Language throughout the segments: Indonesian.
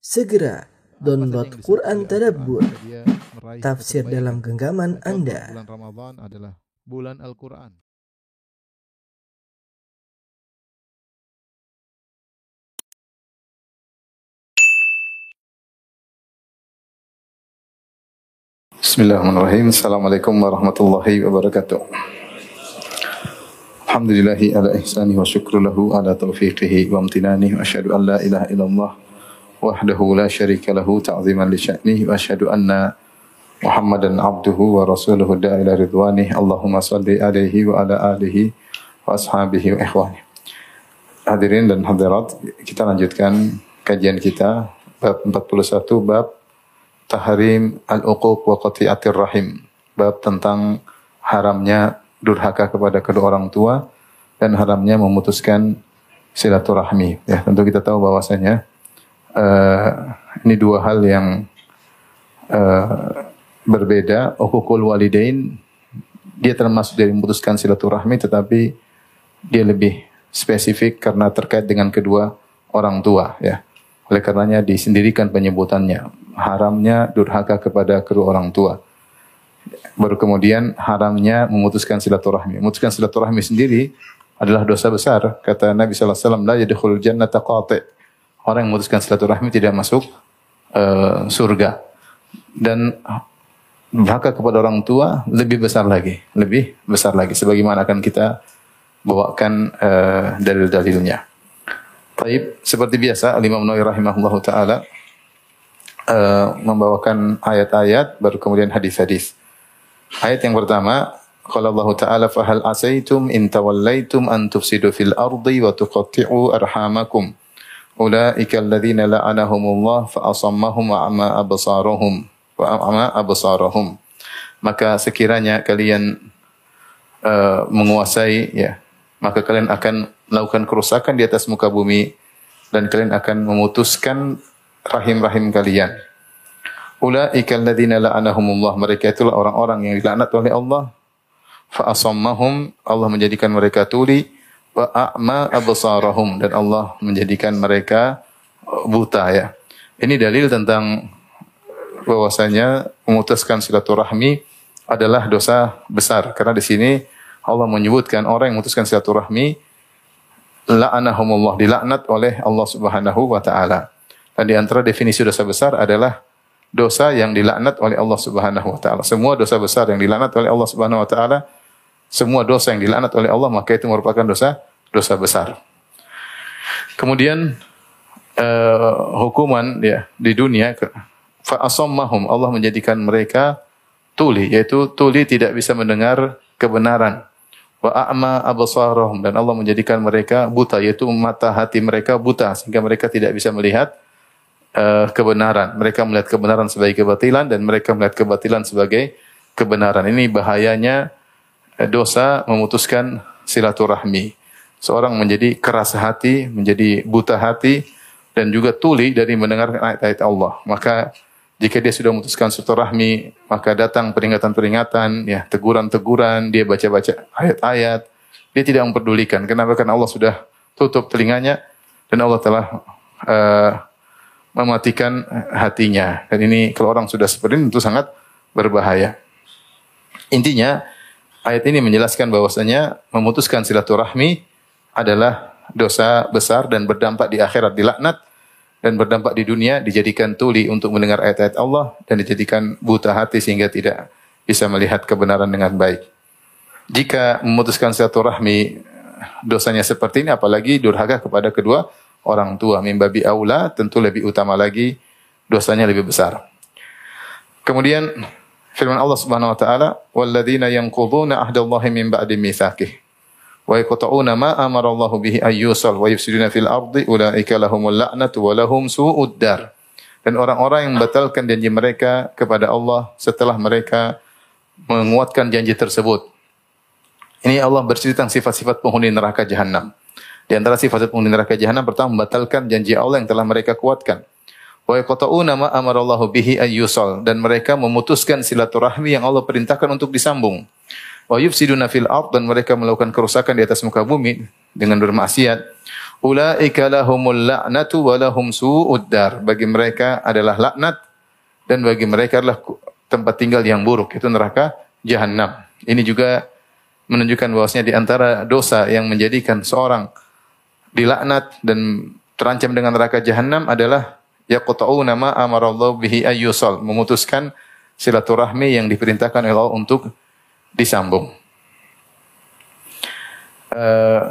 Segera download Quran Tadabbur, tafsir dalam genggaman Anda. Bulan Ramadan adalah bulan Al-Quran. Bismillahirrahmanirrahim. Assalamualaikum warahmatullahi wabarakatuh. Alhamdulillahi ala ihsani wa syukru lahu ala taufiqihi wa amtinani wa asyhadu an la ilaha illallah wahdahu la syarika lahu ta'ziman li sya'nihi wa asyhadu anna Muhammadan abduhu wa rasuluhu da'ila ridwani Allahumma salli alaihi wa ala alihi wa ashabihi wa ikhwani Hadirin dan hadirat kita lanjutkan kajian kita bab 41 bab tahrim al-uquq wa qati'atir rahim. Bab tentang haramnya durhaka kepada kedua orang tua dan haramnya memutuskan silaturahmi. Ya, tentu kita tahu bahwasanya eh, ini dua hal yang eh, berbeda. Uququl walidain dia termasuk dari memutuskan silaturahmi tetapi dia lebih spesifik karena terkait dengan kedua orang tua ya. Oleh karenanya disendirikan penyebutannya. Haramnya durhaka kepada kedua orang tua. Baru kemudian haramnya memutuskan silaturahmi. Memutuskan silaturahmi sendiri adalah dosa besar. Kata Nabi SAW, La yadkhulul jannata qati' Orang yang memutuskan silaturahmi tidak masuk eh, surga. Dan durhaka kepada orang tua lebih besar lagi. Lebih besar lagi. Sebagaimana akan kita bawakan eh, dalil-dalilnya. Taib, seperti biasa Al-Imam Nawawi rahimahullahu taala uh, membawakan ayat-ayat baru kemudian hadis-hadis. Ayat yang pertama, qala Allah taala fa hal asaitum in tawallaitum an tufsidu fil ardi wa tuqatti'u arhamakum. Ulaika alladhina la'anahumullah fa asammahum wa ama absarahum wa. Maka sekiranya kalian uh, menguasai ya maka kalian akan melakukan kerusakan di atas muka bumi dan kalian akan memutuskan rahim-rahim kalian. Ulaika alladziina la'anahumullah. Mereka itulah orang-orang yang dilaknat oleh Allah. Fa asammahum Allah menjadikan mereka tuli a'ma absarahum dan Allah menjadikan mereka buta ya. Ini dalil tentang bahwasanya memutuskan silaturahmi adalah dosa besar karena di sini Allah menyebutkan orang yang memutuskan silaturahmi la'anahumullah dilaknat oleh Allah Subhanahu wa taala. Dan di antara definisi dosa besar adalah dosa yang dilaknat oleh Allah Subhanahu wa taala. Semua dosa besar yang dilaknat oleh Allah Subhanahu wa taala, semua dosa yang dilaknat oleh Allah maka itu merupakan dosa dosa besar. Kemudian uh, hukuman ya di dunia fa Allah menjadikan mereka tuli yaitu tuli tidak bisa mendengar kebenaran wa a'ma absarahum dan Allah menjadikan mereka buta yaitu mata hati mereka buta sehingga mereka tidak bisa melihat uh, kebenaran. Mereka melihat kebenaran sebagai kebatilan dan mereka melihat kebatilan sebagai kebenaran. Ini bahayanya dosa memutuskan silaturahmi. Seorang menjadi keras hati, menjadi buta hati dan juga tuli dari mendengarkan ayat-ayat Allah. Maka jika dia sudah memutuskan silaturahmi, maka datang peringatan-peringatan, ya teguran-teguran, dia baca-baca ayat-ayat, dia tidak memperdulikan. Kenapa? Karena Allah sudah tutup telinganya dan Allah telah uh, mematikan hatinya. Dan ini kalau orang sudah seperti ini itu sangat berbahaya. Intinya ayat ini menjelaskan bahwasanya memutuskan silaturahmi adalah dosa besar dan berdampak di akhirat dilaknat dan berdampak di dunia dijadikan tuli untuk mendengar ayat-ayat Allah dan dijadikan buta hati sehingga tidak bisa melihat kebenaran dengan baik. Jika memutuskan silaturahmi dosanya seperti ini apalagi durhaka kepada kedua orang tua mimbabi aula tentu lebih utama lagi dosanya lebih besar. Kemudian firman Allah Subhanahu wa taala walladzina yanquduna ahdallahi min ba'di mitsaqih wa yaqta'una ma amara Allah bihi ayyusal wa yufsiduna fil ardi ulaika lahumul la'natu wa lahum su'ud dar. Dan orang-orang yang membatalkan janji mereka kepada Allah setelah mereka menguatkan janji tersebut. Ini Allah bercerita tentang sifat-sifat penghuni neraka jahanam. Di antara sifat penghuni neraka jahanam pertama membatalkan janji Allah yang telah mereka kuatkan. Wa yaqta'una ma amarallahu bihi ayyusal dan mereka memutuskan silaturahmi yang Allah perintahkan untuk disambung. Wa yufsiduna fil ard dan mereka melakukan kerusakan di atas muka bumi dengan bermaksiat. Ulaika lahumul la'natu wa lahum su'ud. Bagi mereka adalah laknat dan bagi mereka adalah tempat tinggal yang buruk itu neraka jahanam. Ini juga menunjukkan bahwasanya di antara dosa yang menjadikan seorang dilaknat dan terancam dengan neraka jahanam adalah yaqta'una ma amarallahu bihi ayyusal, memutuskan silaturahmi yang diperintahkan oleh Allah untuk disambung. Eh,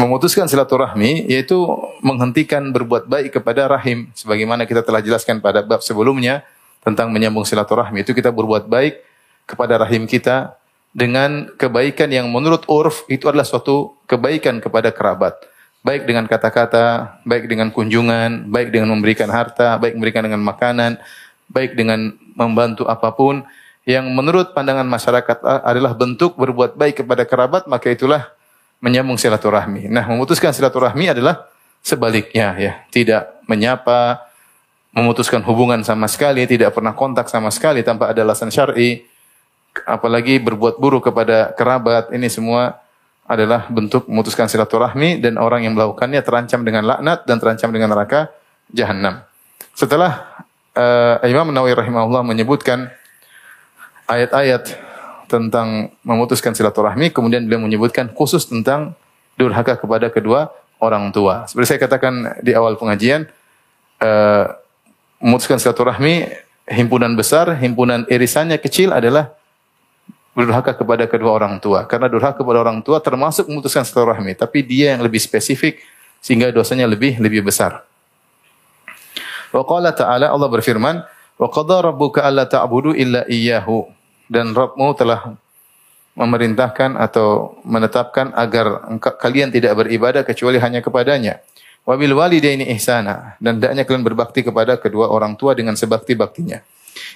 memutuskan silaturahmi yaitu menghentikan berbuat baik kepada rahim. Sebagaimana kita telah jelaskan pada bab sebelumnya tentang menyambung silaturahmi. Itu kita berbuat baik kepada rahim kita dengan kebaikan yang menurut urf itu adalah suatu kebaikan kepada kerabat baik dengan kata-kata baik dengan kunjungan baik dengan memberikan harta baik memberikan dengan makanan baik dengan membantu apa pun yang menurut pandangan masyarakat adalah bentuk berbuat baik kepada kerabat maka itulah menyambung silaturahmi. Nah, memutuskan silaturahmi adalah sebaliknya ya, tidak menyapa, memutuskan hubungan sama sekali, tidak pernah kontak sama sekali tanpa ada alasan syar'i, apalagi berbuat buruk kepada kerabat. Ini semua adalah bentuk memutuskan silaturahmi dan orang yang melakukannya terancam dengan laknat dan terancam dengan neraka jahanam. Setelah uh, Imam Nawawi rahimahullah menyebutkan ayat-ayat tentang memutuskan silaturahmi, kemudian beliau menyebutkan khusus tentang durhaka kepada kedua orang tua. Seperti saya katakan di awal pengajian, eh, memutuskan silaturahmi, himpunan besar, himpunan irisannya kecil adalah durhaka kepada kedua orang tua. Karena durhaka kepada orang tua termasuk memutuskan silaturahmi, tapi dia yang lebih spesifik sehingga dosanya lebih lebih besar. Wa qala ta'ala Allah berfirman, "Wa qadara rabbuka alla ta'budu illa iyyahu." Dan Rabbmu telah memerintahkan atau menetapkan agar kalian tidak beribadah kecuali hanya kepadanya. Wabil walidaini ihsana dan hendaknya kalian berbakti kepada kedua orang tua dengan sebakti-baktinya.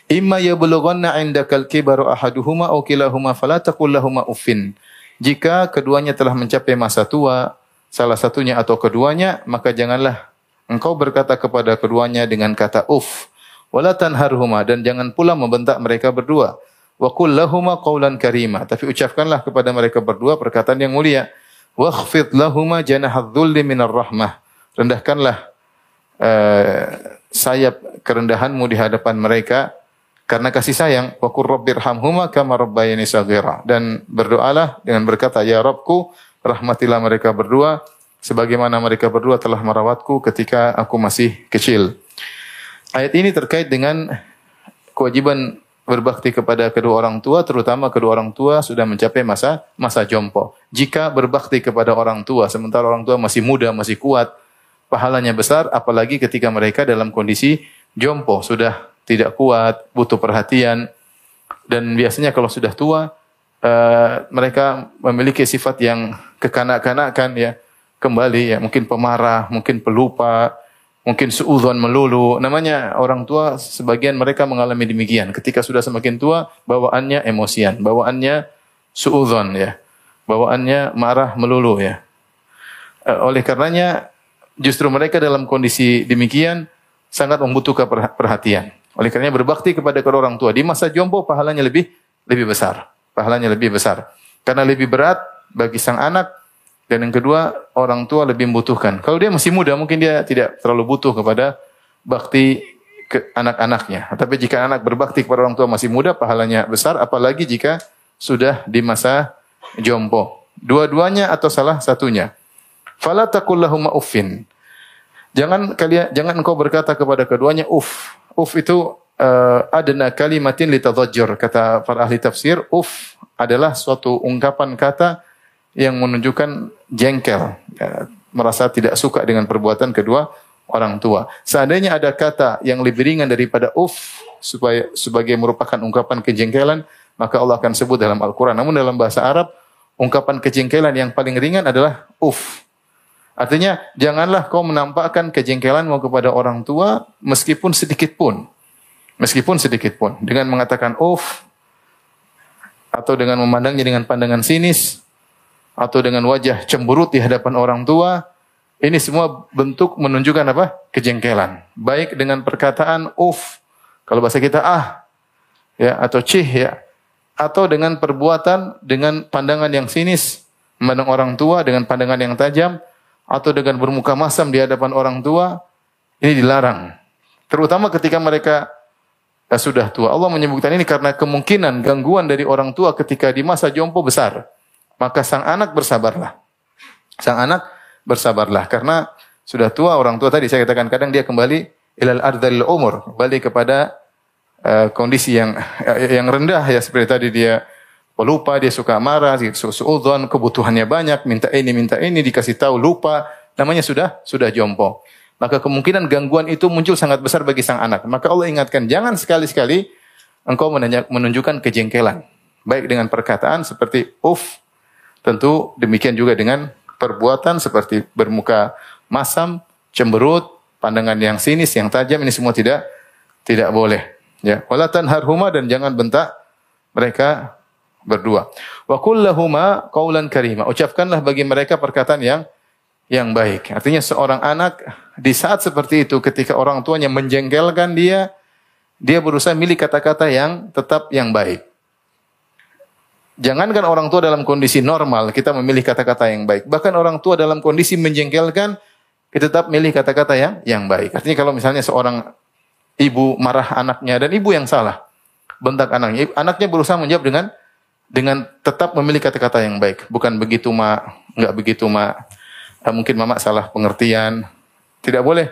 Imma yablughanna 'indakal kibaru ahaduhuma aw kilahuma fala taqul lahumā uffin. Jika keduanya telah mencapai masa tua, salah satunya atau keduanya, maka janganlah engkau berkata kepada keduanya dengan kata uff. Wala tanharhuma dan jangan pula membentak mereka berdua. Wa qul lahumā qawlan karima. Tapi ucapkanlah kepada mereka berdua perkataan yang mulia. Wakhfid lahumā janahadz-dzulli minar rahmah. Rendahkanlah eh, sayap kerendahanmu di hadapan mereka karena kasih sayang. Wa qur rabbirhamhuma kama rabbayani saghira. Dan berdoalah dengan berkata, Ya Rabbku, rahmatilah mereka berdua sebagaimana mereka berdua telah merawatku ketika aku masih kecil. Ayat ini terkait dengan kewajiban berbakti kepada kedua orang tua, terutama kedua orang tua sudah mencapai masa masa jompo. Jika berbakti kepada orang tua sementara orang tua masih muda, masih kuat, pahalanya besar apalagi ketika mereka dalam kondisi jompo, sudah tidak kuat, butuh perhatian dan biasanya kalau sudah tua uh, mereka memiliki sifat yang kekanak-kanakan ya, kembali ya, mungkin pemarah, mungkin pelupa, mungkin suudzon melulu. Namanya orang tua sebagian mereka mengalami demikian. Ketika sudah semakin tua, bawaannya emosian, bawaannya suudzon ya. Bawaannya marah melulu ya. Eh, Oleh karenanya justru mereka dalam kondisi demikian sangat membutuhkan perha- perhatian. Oleh karenanya berbakti kepada kedua orang tua di masa jompo pahalanya lebih lebih besar. Pahalanya lebih besar. Karena lebih berat bagi sang anak dan yang kedua, orang tua lebih membutuhkan. Kalau dia masih muda, mungkin dia tidak terlalu butuh kepada bakti ke anak-anaknya. Tapi jika anak berbakti kepada orang tua masih muda, pahalanya besar. Apalagi jika sudah di masa jompo. Dua-duanya atau salah satunya. Fala. Jangan kalian jangan engkau berkata kepada keduanya uf. Uf itu uh, adna kalimatin litadhajjur kata para ahli tafsir. Uf adalah suatu ungkapan kata yang menunjukkan jengkel, ya, merasa tidak suka dengan perbuatan kedua orang tua. Seandainya ada kata yang lebih ringan daripada uf supaya sebagai merupakan ungkapan kejengkelan, maka Allah akan sebut dalam Al-Qur'an. Namun dalam bahasa Arab, ungkapan kejengkelan yang paling ringan adalah uf. Artinya, janganlah kau menampakkan kejengkelanmu kepada orang tua meskipun sedikit pun. Meskipun sedikit pun. Dengan mengatakan uf, atau dengan memandangnya dengan pandangan sinis, atau dengan wajah cemberut di hadapan orang tua, ini semua bentuk menunjukkan apa? Kejengkelan. Baik dengan perkataan uf, kalau bahasa kita ah, ya atau cih ya, atau dengan perbuatan dengan pandangan yang sinis, memandang orang tua dengan pandangan yang tajam, atau dengan bermuka masam di hadapan orang tua ini dilarang. Terutama ketika mereka eh, sudah tua. Allah menyebutkan ini karena kemungkinan gangguan dari orang tua ketika di masa jompo besar. Maka sang anak bersabarlah. Sang anak bersabarlah karena sudah tua orang tua tadi saya katakan kadang dia kembali ilal ardhil umur, kembali kepada uh, kondisi yang yang rendah ya seperti tadi dia pelupa, dia suka marah, suudzon, kebutuhannya banyak, minta ini, minta ini, dikasih tahu lupa, namanya sudah sudah jompo. Maka kemungkinan gangguan itu muncul sangat besar bagi sang anak. Maka Allah ingatkan, jangan sekali-sekali engkau menunjukkan kejengkelan. Baik dengan perkataan seperti uf, tentu demikian juga dengan perbuatan seperti bermuka masam, cemberut, pandangan yang sinis, yang tajam, ini semua tidak tidak boleh. Ya, wala tanharhuma dan jangan bentak mereka berdua. Wa kullahuma qaulan karima. Ucapkanlah bagi mereka perkataan yang yang baik. Artinya seorang anak di saat seperti itu ketika orang tuanya menjengkelkan dia, dia berusaha milih kata-kata yang tetap yang baik. Jangankan orang tua dalam kondisi normal kita memilih kata-kata yang baik. Bahkan orang tua dalam kondisi menjengkelkan kita tetap milih kata-kata yang yang baik. Artinya kalau misalnya seorang ibu marah anaknya dan ibu yang salah. Bentak anaknya. Anaknya berusaha menjawab dengan dengan tetap memilih kata-kata yang baik. Bukan begitu ma, enggak begitu ma. Eh, mungkin mama salah pengertian. Tidak boleh.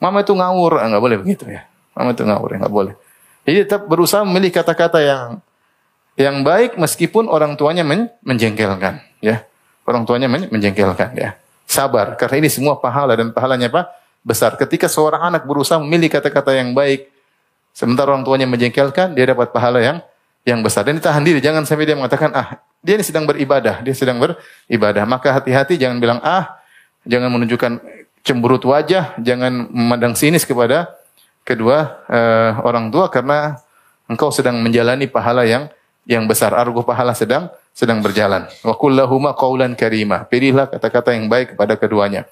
Mama itu ngawur, ah, boleh begitu ya. Mama itu ngawur, enggak boleh. Jadi tetap berusaha memilih kata-kata yang yang baik meskipun orang tuanya men menjengkelkan, ya. Orang tuanya men menjengkelkan, ya. Sabar, karena ini semua pahala dan pahalanya apa? besar. Ketika seorang anak berusaha memilih kata-kata yang baik, sementara orang tuanya menjengkelkan, dia dapat pahala yang yang besar. Dan ditahan diri, jangan sampai dia mengatakan, ah, dia ini sedang beribadah, dia sedang beribadah. Maka hati-hati, jangan bilang ah, jangan menunjukkan cemberut wajah, jangan memandang sinis kepada kedua uh, orang tua karena engkau sedang menjalani pahala yang yang besar. Argo pahala sedang sedang berjalan. Wa kullahuma qaulan karima. Pilihlah kata-kata yang baik kepada keduanya.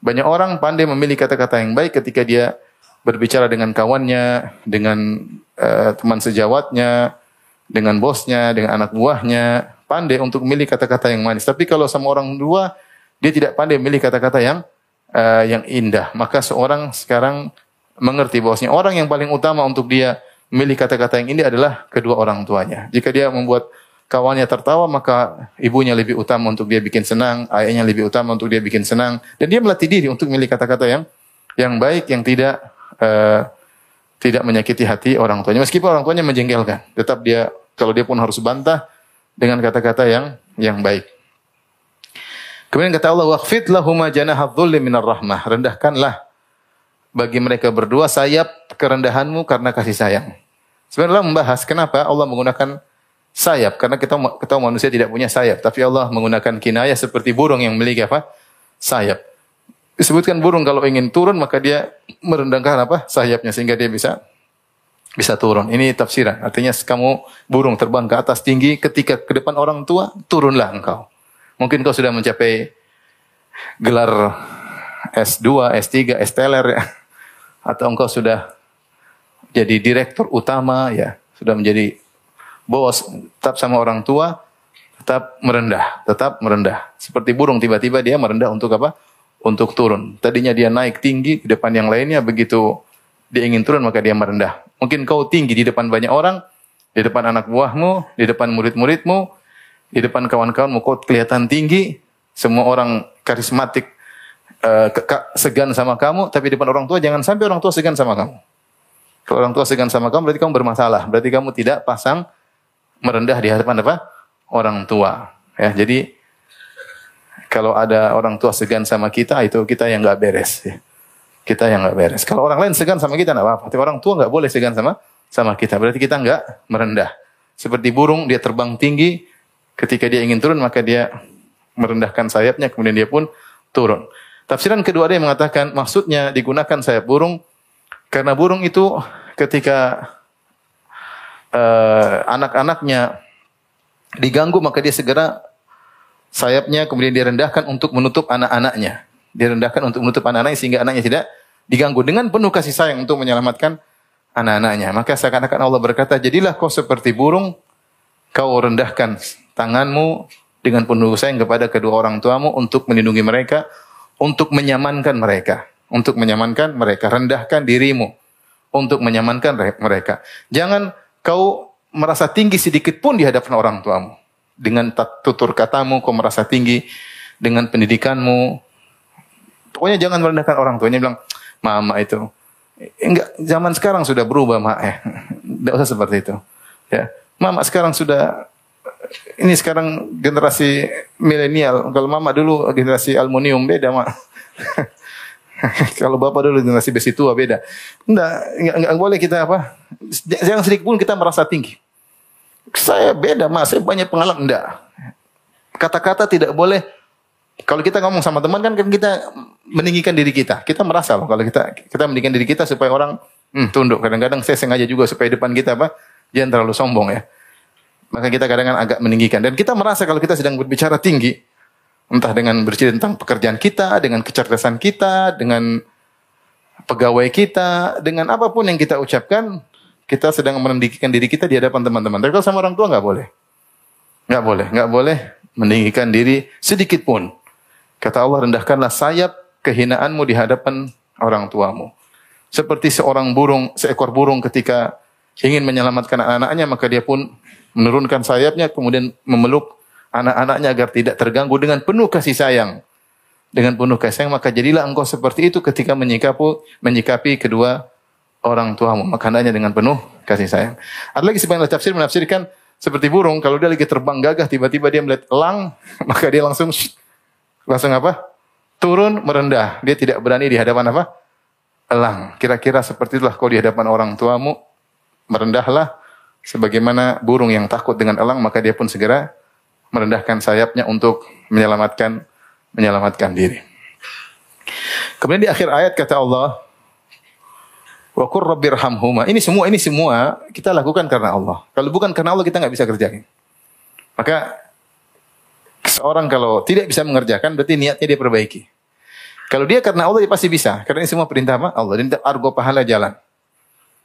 Banyak orang pandai memilih kata-kata yang baik ketika dia berbicara dengan kawannya, dengan uh, teman sejawatnya, dengan bosnya, dengan anak buahnya, pandai untuk memilih kata-kata yang manis. Tapi kalau sama orang dua, dia tidak pandai memilih kata-kata yang uh, yang indah. Maka seorang sekarang mengerti bahwasanya orang yang paling utama untuk dia memilih kata-kata yang ini adalah kedua orang tuanya. Jika dia membuat kawannya tertawa maka ibunya lebih utama untuk dia bikin senang, ayahnya lebih utama untuk dia bikin senang dan dia melatih diri untuk memilih kata-kata yang yang baik yang tidak uh, tidak menyakiti hati orang tuanya meskipun orang tuanya menjengkelkan tetap dia kalau dia pun harus bantah dengan kata-kata yang yang baik. Kemudian kata Allah waqfid lahuma janahadzulli minar rahmah. Rendahkanlah bagi mereka berdua sayap kerendahanmu karena kasih sayang. Sebenarnya membahas kenapa Allah menggunakan sayap. Karena kita kita manusia tidak punya sayap. Tapi Allah menggunakan kinayah seperti burung yang memiliki apa? Sayap. Disebutkan burung kalau ingin turun maka dia merendahkan apa? Sayapnya sehingga dia bisa bisa turun ini tafsiran artinya kamu burung terbang ke atas tinggi ketika ke depan orang tua turunlah engkau mungkin kau sudah mencapai gelar S2 S3 S teler ya atau engkau sudah jadi direktur utama ya sudah menjadi bos, tetap sama orang tua, tetap merendah, tetap merendah. Seperti burung tiba-tiba dia merendah untuk apa? Untuk turun. Tadinya dia naik tinggi di depan yang lainnya, begitu dia ingin turun maka dia merendah. Mungkin kau tinggi di depan banyak orang, di depan anak buahmu, di depan murid-muridmu, di depan kawan-kawanmu kau kelihatan tinggi, semua orang karismatik uh, segan sama kamu, tapi di depan orang tua jangan sampai orang tua segan sama kamu. Kalau orang tua segan sama kamu berarti kamu bermasalah, berarti kamu tidak pasang merendah di hadapan apa? Orang tua. Ya, jadi kalau ada orang tua segan sama kita, itu kita yang nggak beres. Ya. Kita yang nggak beres. Kalau orang lain segan sama kita, nggak apa-apa. Tapi orang tua nggak boleh segan sama sama kita. Berarti kita nggak merendah. Seperti burung, dia terbang tinggi. Ketika dia ingin turun, maka dia merendahkan sayapnya, kemudian dia pun turun. Tafsiran kedua yang mengatakan maksudnya digunakan sayap burung karena burung itu ketika uh, anak-anaknya diganggu maka dia segera sayapnya kemudian direndahkan untuk menutup anak-anaknya. Direndahkan untuk menutup anak-anaknya sehingga anaknya tidak diganggu dengan penuh kasih sayang untuk menyelamatkan anak-anaknya. Maka seakan-akan Allah berkata, "Jadilah kau seperti burung, kau rendahkan tanganmu dengan penuh sayang kepada kedua orang tuamu untuk melindungi mereka, untuk menyamankan mereka, untuk menyamankan mereka, rendahkan dirimu untuk menyamankan mereka. Jangan kau merasa tinggi sedikit pun di hadapan orang tuamu. Dengan tutur katamu kau merasa tinggi, dengan pendidikanmu. Pokoknya jangan merendahkan orang tuanya bilang, "Mama itu enggak zaman sekarang sudah berubah, Mak." Eh, enggak usah seperti itu. Ya. Mama sekarang sudah ini sekarang generasi milenial. Kalau mama dulu generasi aluminium beda, Mak. Kalau bapak dulu generasi besi tua beda. Enggak, enggak, enggak boleh kita apa? Jangan sedikit pun kita merasa tinggi. Saya beda, Mas. Saya banyak pengalaman. Enggak. Kata-kata tidak boleh kalau kita ngomong sama teman kan kita meninggikan diri kita. Kita merasa loh kalau kita kita meninggikan diri kita supaya orang hmm, tunduk. Kadang-kadang saya sengaja juga supaya depan kita apa jangan terlalu sombong ya. Maka kita kadang-kadang agak meninggikan dan kita merasa kalau kita sedang berbicara tinggi, entah dengan bercerita tentang pekerjaan kita, dengan kecerdasan kita, dengan pegawai kita, dengan apa pun yang kita ucapkan, kita sedang meninggikan diri kita di hadapan teman-teman. Tapi kalau sama orang tua nggak boleh, nggak boleh, nggak boleh meninggikan diri sedikit pun. Kata Allah rendahkanlah sayap kehinaanmu di hadapan orang tuamu. Seperti seorang burung, seekor burung ketika ingin menyelamatkan anak-anaknya, maka dia pun menurunkan sayapnya, kemudian memeluk anak-anaknya agar tidak terganggu dengan penuh kasih sayang. Dengan penuh kasih sayang, maka jadilah engkau seperti itu ketika menyikapi, menyikapi kedua orang tuamu. Maka hendaknya dengan penuh kasih sayang. Ada lagi sebagian tafsir menafsirkan seperti burung, kalau dia lagi terbang gagah, tiba-tiba dia melihat elang, maka dia langsung langsung apa? Turun merendah. Dia tidak berani di hadapan apa? Elang. Kira-kira seperti itulah kau di hadapan orang tuamu, merendahlah sebagaimana burung yang takut dengan elang, maka dia pun segera merendahkan sayapnya untuk menyelamatkan menyelamatkan diri. Kemudian di akhir ayat kata Allah, Wa qur rabbirhamhuma. Ini semua ini semua kita lakukan karena Allah. Kalau bukan karena Allah kita nggak bisa kerjain. Maka seorang kalau tidak bisa mengerjakan berarti niatnya dia perbaiki. Kalau dia karena Allah dia pasti bisa. Karena ini semua perintah apa? Allah. Dan argo pahala jalan.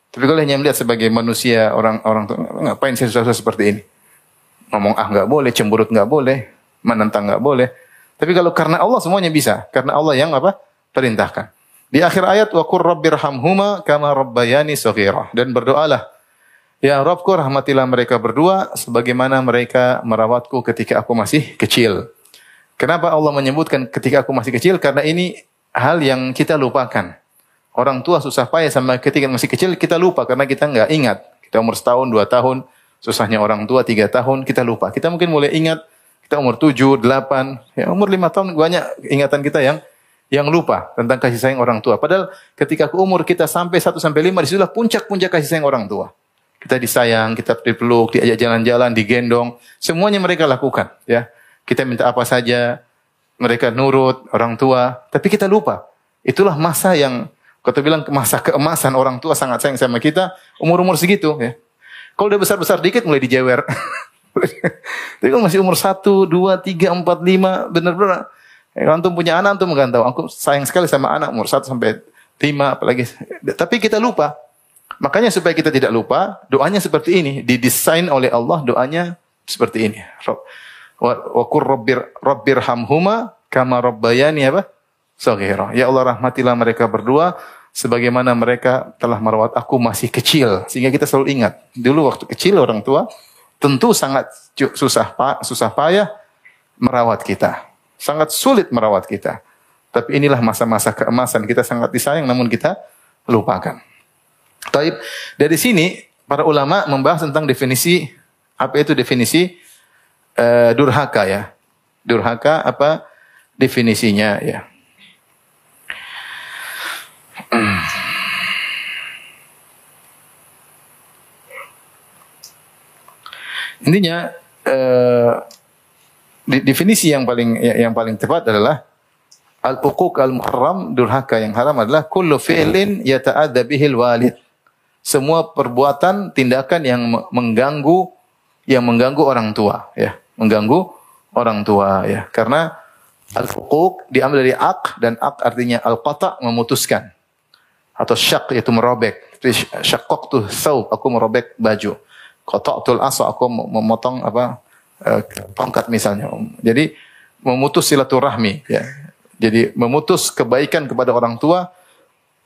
Tapi kalau hanya melihat sebagai manusia orang-orang ngapain saya susah-susah seperti ini? ngomong ah nggak boleh, cemburut nggak boleh, menentang nggak boleh. Tapi kalau karena Allah semuanya bisa, karena Allah yang apa? perintahkan. Di akhir ayat wa qur rabbirhamhuma kama rabbayani saghira dan berdoalah Ya Rabbku rahmatilah mereka berdua sebagaimana mereka merawatku ketika aku masih kecil. Kenapa Allah menyebutkan ketika aku masih kecil? Karena ini hal yang kita lupakan. Orang tua susah payah sama ketika masih kecil kita lupa karena kita nggak ingat. Kita umur setahun, dua tahun, susahnya orang tua tiga tahun kita lupa. Kita mungkin mulai ingat kita umur tujuh, delapan, ya umur lima tahun banyak ingatan kita yang yang lupa tentang kasih sayang orang tua. Padahal ketika ke umur kita sampai satu sampai lima di situlah puncak-puncak kasih sayang orang tua. Kita disayang, kita dipeluk, diajak jalan-jalan, digendong, semuanya mereka lakukan. Ya, kita minta apa saja, mereka nurut orang tua, tapi kita lupa. Itulah masa yang kata bilang masa keemasan orang tua sangat sayang sama kita umur-umur segitu ya. Kalau udah besar-besar dikit mulai dijewer. Tapi kalau masih umur 1, 2, 3, 4, 5, benar-benar. Ya, antum punya anak, antum kan tahu. Aku sayang sekali sama anak umur 1 sampai 5, apalagi. Tapi kita lupa. Makanya supaya kita tidak lupa, doanya seperti ini. Didesain oleh Allah doanya seperti ini. Wa kur rabbir, rabbir hamhuma kama rabbayani apa? Saghira. Ya Allah rahmatilah mereka berdua sebagaimana mereka telah merawat aku masih kecil sehingga kita selalu ingat dulu waktu kecil orang tua tentu sangat susah susah payah merawat kita sangat sulit merawat kita tapi inilah masa-masa keemasan kita sangat disayang namun kita lupakan Taib. Dari sini para ulama membahas tentang definisi apa itu definisi uh, durhaka ya. Durhaka apa definisinya ya. Intinya eh, definisi yang paling yang paling tepat adalah al-uquq al-muharram durhaka yang haram adalah kullu fi'lin yata'adza bihil walid. Semua perbuatan tindakan yang mengganggu yang mengganggu orang tua ya, mengganggu orang tua ya. Karena al-uquq diambil dari aq dan aq artinya al-qata memutuskan atau syak yaitu merobek. Syakok tuh saub, aku merobek baju. Kotok asa, aku memotong apa eh, tongkat misalnya. Jadi memutus silaturahmi. Ya. Jadi memutus kebaikan kepada orang tua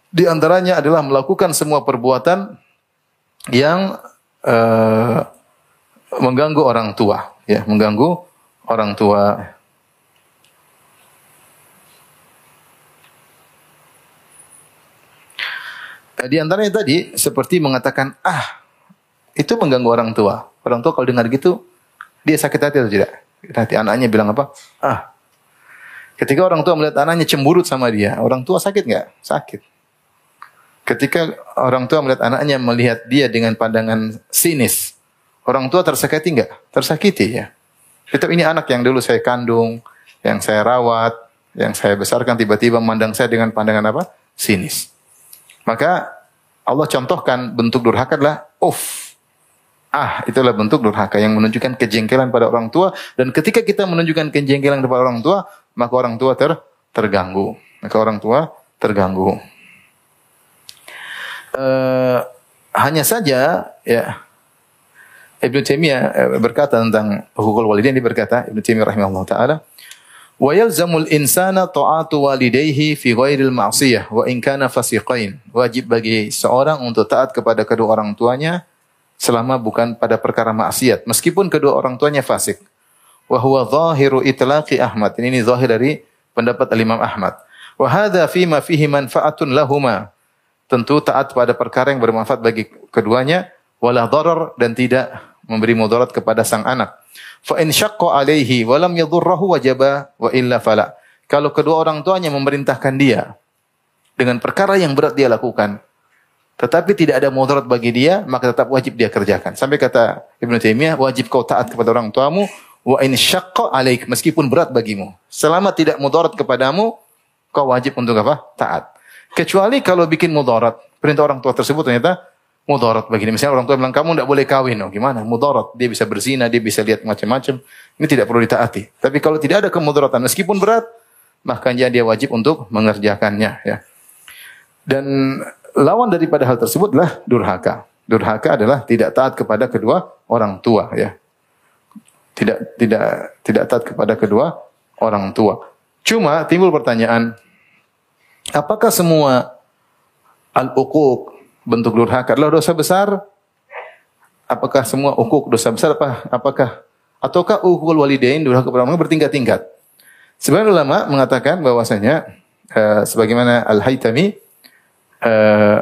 di antaranya adalah melakukan semua perbuatan yang eh, mengganggu orang tua, ya, mengganggu orang tua. Eh, Di antaranya tadi seperti mengatakan ah itu mengganggu orang tua. Orang tua kalau dengar gitu dia sakit hati atau tidak? Hati. Anaknya bilang apa? Ah. Ketika orang tua melihat anaknya cemburut sama dia, orang tua sakit nggak? Sakit. Ketika orang tua melihat anaknya melihat dia dengan pandangan sinis, orang tua tersakiti nggak? Tersakiti ya. Tetap ini anak yang dulu saya kandung, yang saya rawat, yang saya besarkan tiba-tiba memandang saya dengan pandangan apa? Sinis. Maka Allah contohkan bentuk durhaka adalah uff. Ah, itulah bentuk durhaka yang menunjukkan kejengkelan pada orang tua dan ketika kita menunjukkan kejengkelan kepada orang tua, maka orang tua ter terganggu. Maka orang tua terganggu. Eh, hanya saja ya Ibnu Taimiyah eh, berkata tentang hukul walidain dia berkata Ibnu Taimiyah rahimahullah taala wa yalzamul insana ta'atu walidayhi fi ghairil ma'siyah wa in kana fasiqain. Wajib bagi seorang untuk taat kepada kedua orang tuanya selama bukan pada perkara maksiat meskipun kedua orang tuanya fasik. Wa huwa zahiru itlaqi Ahmad. Ini, ini zahir dari pendapat Imam Ahmad. Wa hadza fima fihi manfaatun lahuma tentu taat pada perkara yang bermanfaat bagi keduanya wala darar dan tidak memberi mudarat kepada sang anak. Fa in syaqqa alaihi wa lam yadhurruhu wajaba wa illa fala. Kalau kedua orang tuanya memerintahkan dia dengan perkara yang berat dia lakukan, tetapi tidak ada mudarat bagi dia, maka tetap wajib dia kerjakan. Sampai kata Ibnu Taimiyah, wajib kau taat kepada orang tuamu wa in syaqqa alaik meskipun berat bagimu. Selama tidak mudarat kepadamu, kau wajib untuk apa? Taat. Kecuali kalau bikin mudarat. Perintah orang tua tersebut ternyata mudarat begini. Misalnya orang tua bilang kamu tidak boleh kawin. Oh, gimana? Mudarat. Dia bisa berzina, dia bisa lihat macam-macam. Ini tidak perlu ditaati. Tapi kalau tidak ada kemudaratan meskipun berat, maka dia wajib untuk mengerjakannya. Ya. Dan lawan daripada hal tersebut adalah durhaka. Durhaka adalah tidak taat kepada kedua orang tua. Ya. Tidak tidak tidak taat kepada kedua orang tua. Cuma timbul pertanyaan, apakah semua al-uquq bentuk durhaka adalah dosa besar? Apakah semua uquq dosa besar apa? Apakah ataukah uququl walidain durhaka kepada orang bertingkat-tingkat? Sebagian ulama mengatakan bahwasanya uh, sebagaimana Al-Haytami uh,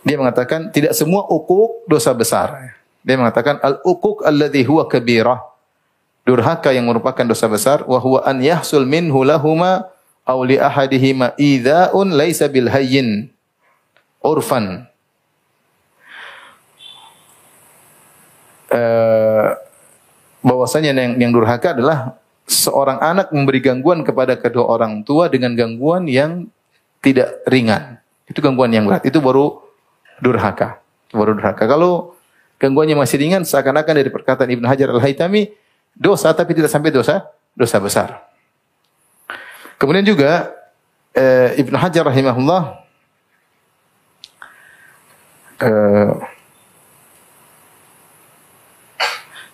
dia mengatakan tidak semua uquq dosa besar. Dia mengatakan al-uquq alladhi huwa kabirah. Durhaka yang merupakan dosa besar wa huwa an yahsul minhu lahuma aw li ahadihima idza'un laisa bil urfan uh, bahwasanya yang, yang durhaka adalah seorang anak memberi gangguan kepada kedua orang tua dengan gangguan yang tidak ringan. Itu gangguan yang berat. Itu baru durhaka. Baru durhaka. Kalau gangguannya masih ringan seakan-akan dari perkataan Ibnu Hajar Al-Haytami dosa tapi tidak sampai dosa dosa besar. Kemudian juga eh, Ibnu Hajar rahimahullah eh,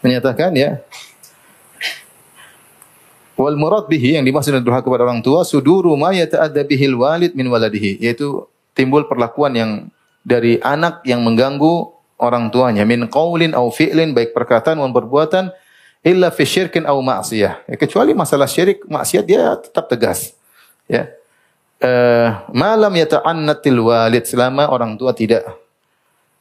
menyatakan ya wal murad bihi yang dimaksud dengan durhaka kepada orang tua suduru ma yata'adda bihil walid min waladihi yaitu timbul perlakuan yang dari anak yang mengganggu orang tuanya. Min qaulin au fi'lin baik perkataan maupun perbuatan illa fi syirkin au ma'siyah. Ya, kecuali masalah syirik, maksiat dia tetap tegas. Ya. Eh, malam yata'annatil walid selama orang tua tidak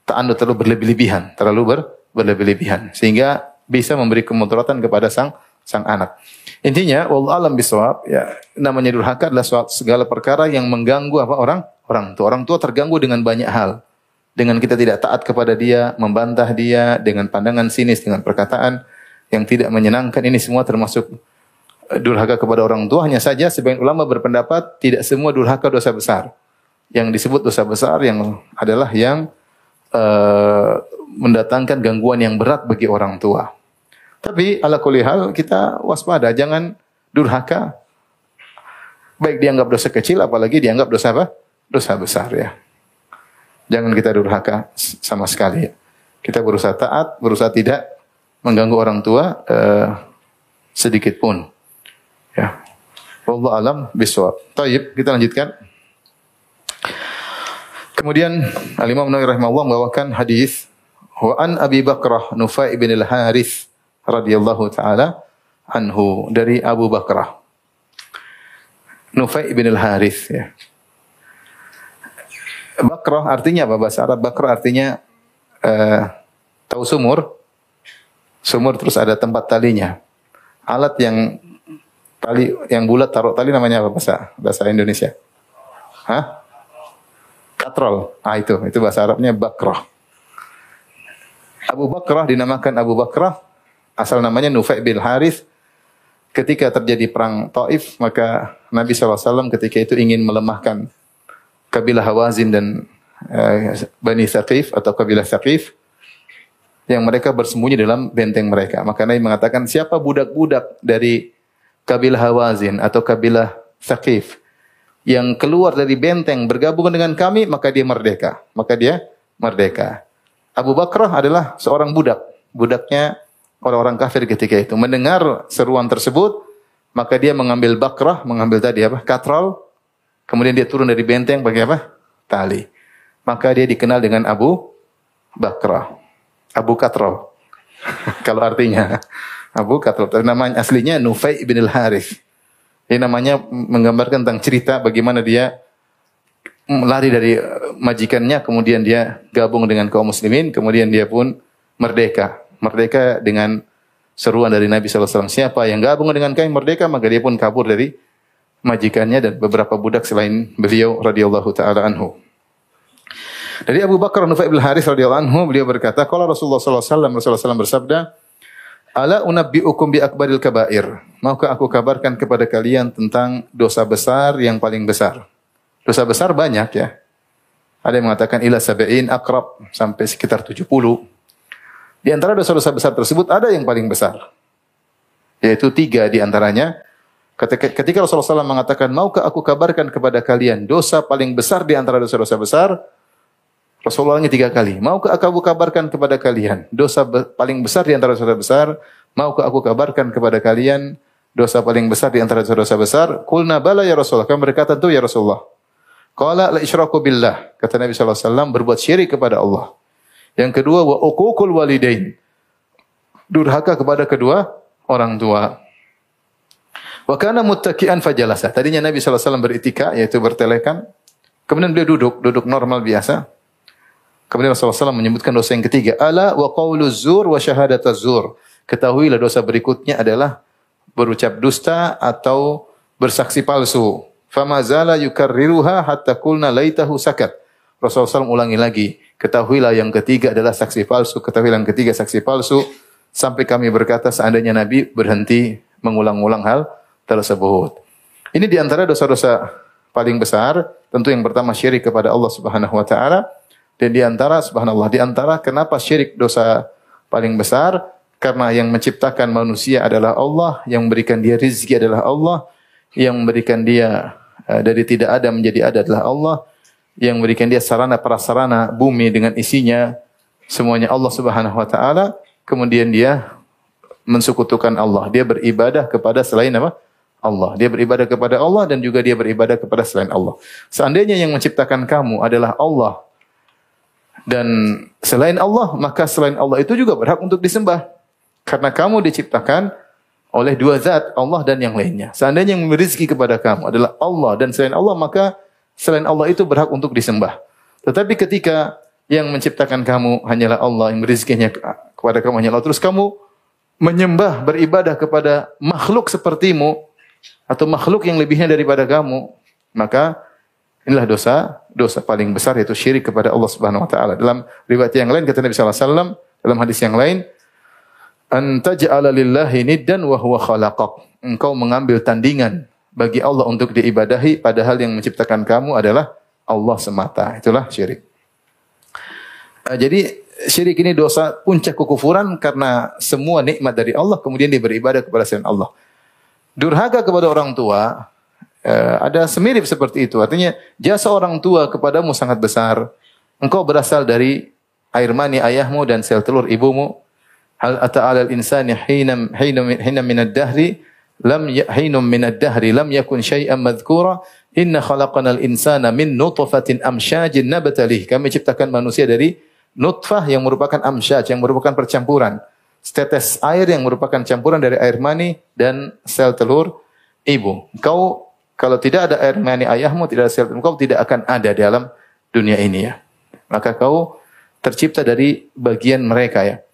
ta'annut terlalu berlebih-lebihan, terlalu ber, berlebih-lebihan sehingga bisa memberi kemudaratan kepada sang sang anak. Intinya wallahu alam bisawab ya namanya durhaka adalah suatu segala perkara yang mengganggu apa orang orang tua. Orang tua terganggu dengan banyak hal. Dengan kita tidak taat kepada dia, membantah dia dengan pandangan sinis dengan perkataan yang tidak menyenangkan. Ini semua termasuk eh, durhaka kepada orang tua hanya saja. Sebagian ulama berpendapat tidak semua durhaka dosa besar. Yang disebut dosa besar yang adalah yang uh, mendatangkan gangguan yang berat bagi orang tua. Tapi ala kulli hal kita waspada. Jangan durhaka. Baik dianggap dosa kecil apalagi dianggap dosa apa? Dosa besar ya. Jangan kita durhaka sama sekali. Kita berusaha taat berusaha tidak mengganggu orang tua uh, sedikit pun. Ya. Wallahu alam bisawab. Taib, kita lanjutkan. Kemudian Al-Imam Nawawi rahimahullah membawakan hadis wa an Abi Bakrah Nufai bin Al-Harith radhiyallahu taala anhu dari Abu Bakrah. Nufai bin Al-Harith ya. Bakrah artinya apa bahasa Arab? Bakrah artinya eh, tahu sumur. Sumur terus ada tempat talinya. Alat yang tali yang bulat taruh tali namanya apa bahasa bahasa Indonesia? Hah? Katrol. Ah itu, itu bahasa Arabnya bakrah. Abu Bakrah dinamakan Abu Bakrah asal namanya Nufai bin Harith ketika terjadi perang Taif maka Nabi SAW ketika itu ingin melemahkan kabilah Hawazin dan uh, Bani Thaqif atau kabilah Thaqif yang mereka bersembunyi dalam benteng mereka. Maka Nabi mengatakan siapa budak-budak dari kabilah Hawazin atau kabilah Thaqif yang keluar dari benteng bergabung dengan kami maka dia merdeka. Maka dia merdeka. Abu Bakrah adalah seorang budak. Budaknya orang-orang kafir ketika itu. Mendengar seruan tersebut, maka dia mengambil bakrah, mengambil tadi apa? Katrol. Kemudian dia turun dari benteng pakai apa? Tali. Maka dia dikenal dengan Abu Bakrah. Abu Katrol. Kalau artinya Abu Katrol. Tapi namanya aslinya Nufai bin al-Harith. Ini namanya menggambarkan tentang cerita bagaimana dia lari dari eh, majikannya, kemudian dia gabung dengan kaum muslimin, kemudian dia pun merdeka. Merdeka dengan seruan dari Nabi SAW. Siapa yang gabung dengan kami merdeka, maka dia pun kabur dari majikannya dan beberapa budak selain beliau radhiyallahu taala anhu. Dari Abu Bakar Nufai bin Haris radhiyallahu anhu beliau berkata, kalau Rasulullah SAW Rasulullah SAW bersabda, "Ala unabbiukum bi akbaril kabair." Maukah aku kabarkan kepada kalian tentang dosa besar yang paling besar? Dosa besar banyak ya. Ada yang mengatakan ila sabain akrab sampai sekitar 70. Di antara dosa-dosa besar tersebut ada yang paling besar. Yaitu tiga di antaranya. Ketika, ketika Rasulullah SAW mengatakan, maukah aku kabarkan kepada kalian dosa paling besar di antara dosa-dosa besar? Rasulullah tiga kali. Maukah aku kabarkan kepada kalian dosa be paling besar di antara dosa besar? Maukah aku kabarkan kepada kalian dosa paling besar di antara dosa-dosa besar? Kulna bala ya Rasulullah. Kami berkata, tuh ya Rasulullah. Qala la isyraku billah. Kata Nabi sallallahu alaihi wasallam berbuat syirik kepada Allah. Yang kedua wa uququl walidain. Durhaka kepada kedua orang tua. Wa kana muttaki'an fajalasa. Tadinya Nabi sallallahu alaihi wasallam beritika yaitu bertelekan. Kemudian beliau duduk, duduk normal biasa. Kemudian Rasulullah SAW menyebutkan dosa yang ketiga. Ala wa qawlu zur wa syahadat zur. Ketahuilah dosa berikutnya adalah berucap dusta atau bersaksi palsu. Fama zala yukarriruha hatta kulna laitahu sakat. Rasulullah SAW ulangi lagi. Ketahuilah yang ketiga adalah saksi palsu. Ketahuilah yang ketiga saksi palsu. Sampai kami berkata seandainya Nabi berhenti mengulang-ulang hal tersebut. Ini di antara dosa-dosa paling besar. Tentu yang pertama syirik kepada Allah Subhanahu Wa Taala. Dan di antara Subhanallah, di antara kenapa syirik dosa paling besar? Karena yang menciptakan manusia adalah Allah, yang memberikan dia rizki adalah Allah, yang memberikan dia Eh, dari tidak ada menjadi ada adalah Allah yang memberikan dia sarana prasarana bumi dengan isinya semuanya Allah Subhanahu wa taala. Kemudian dia mensukutukan Allah. Dia beribadah kepada selain apa? Allah. Dia beribadah kepada Allah dan juga dia beribadah kepada selain Allah. Seandainya yang menciptakan kamu adalah Allah dan selain Allah maka selain Allah itu juga berhak untuk disembah karena kamu diciptakan oleh dua zat, Allah dan yang lainnya. Seandainya yang memberi rezeki kepada kamu adalah Allah dan selain Allah, maka selain Allah itu berhak untuk disembah. Tetapi ketika yang menciptakan kamu hanyalah Allah, yang rezekinya kepada kamu hanyalah Allah, terus kamu menyembah, beribadah kepada makhluk sepertimu, atau makhluk yang lebihnya daripada kamu, maka inilah dosa, dosa paling besar yaitu syirik kepada Allah Subhanahu wa taala. Dalam riwayat yang lain kata Nabi sallallahu alaihi wasallam, dalam hadis yang lain, antaj'ala lillahi niddan wa huwa khalaqak. Engkau mengambil tandingan bagi Allah untuk diibadahi padahal yang menciptakan kamu adalah Allah semata. Itulah syirik. Uh, jadi syirik ini dosa puncak kekufuran karena semua nikmat dari Allah kemudian dia beribadah kepada selain Allah. Durhaka kepada orang tua ada semirip seperti itu. Artinya jasa orang tua kepadamu sangat besar. Engkau berasal dari air mani ayahmu dan sel telur ibumu. Hal ata 'alal insani hina hina hina min ad-dahri lam yahinum min ad-dahri lam yakun syai'an madhkura inna khalaqanal insana min nutfatin amsyajin nabtalih kami ciptakan manusia dari nutfah yang merupakan amsyaj yang merupakan percampuran setetes air yang merupakan campuran dari air mani dan sel telur ibu kau kalau tidak ada air mani ayahmu tidak ada sel kau tidak akan ada dalam dunia ini ya maka kau tercipta dari bagian mereka ya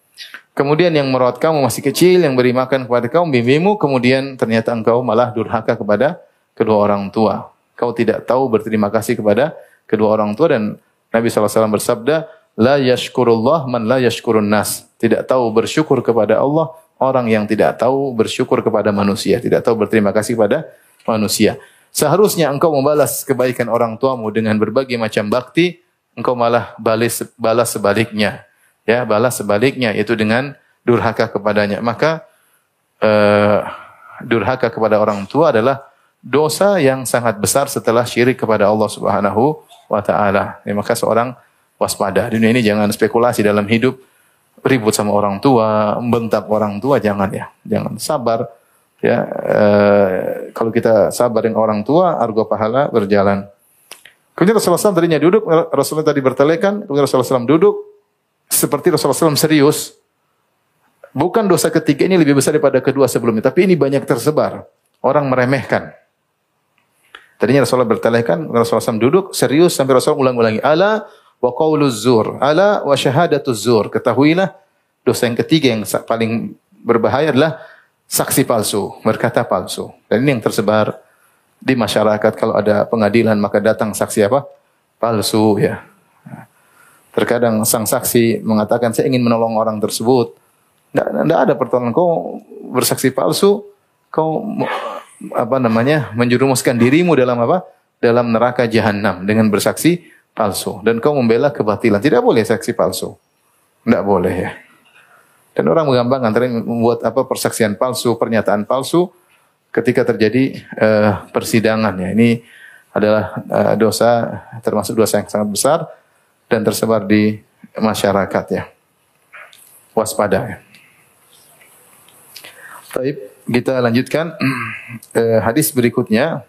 Kemudian yang merawat kamu masih kecil, yang beri makan kepada kamu, bimbingmu, kemudian ternyata engkau malah durhaka kepada kedua orang tua. Kau tidak tahu berterima kasih kepada kedua orang tua dan Nabi SAW bersabda, La yashkurullah man la yashkurun nas. Tidak tahu bersyukur kepada Allah, orang yang tidak tahu bersyukur kepada manusia. Tidak tahu berterima kasih kepada manusia. Seharusnya engkau membalas kebaikan orang tuamu dengan berbagai macam bakti, engkau malah balas, balas sebaliknya. Ya balas sebaliknya yaitu dengan durhaka kepadanya. Maka uh, durhaka kepada orang tua adalah dosa yang sangat besar setelah syirik kepada Allah Subhanahu wa taala. Ya, maka seorang waspada. Dunia ini jangan spekulasi dalam hidup. Ribut sama orang tua membentak orang tua jangan ya. Jangan sabar ya uh, kalau kita sabar dengan orang tua argo pahala berjalan Kemudian Rasulullah SAW tadinya duduk, Rasulullah tadi bertelekan, kemudian Rasulullah SAW duduk, seperti Rasulullah SAW serius, bukan dosa ketiga ini lebih besar daripada kedua sebelumnya, tapi ini banyak tersebar. Orang meremehkan. Tadinya Rasulullah bertelekan, Rasulullah SAW duduk serius sampai Rasulullah ulang-ulangi. Ala wa qawluz zur. Ala wa syahadatuz zur. Ketahuilah dosa yang ketiga yang paling berbahaya adalah saksi palsu, berkata palsu. Dan ini yang tersebar di masyarakat kalau ada pengadilan maka datang saksi apa? Palsu ya. Terkadang sang saksi mengatakan saya ingin menolong orang tersebut. Tidak ada pertolongan. Kau bersaksi palsu, kau apa namanya menjerumuskan dirimu dalam apa? Dalam neraka jahanam dengan bersaksi palsu dan kau membela kebatilan. Tidak boleh saksi palsu. Tidak boleh ya. Dan orang menggampang antara membuat apa persaksian palsu, pernyataan palsu ketika terjadi uh, persidangan ya. Ini adalah uh, dosa termasuk dosa yang sangat besar dan tersebar di masyarakat ya. Waspada ya. Baik, kita lanjutkan eh, hadis berikutnya.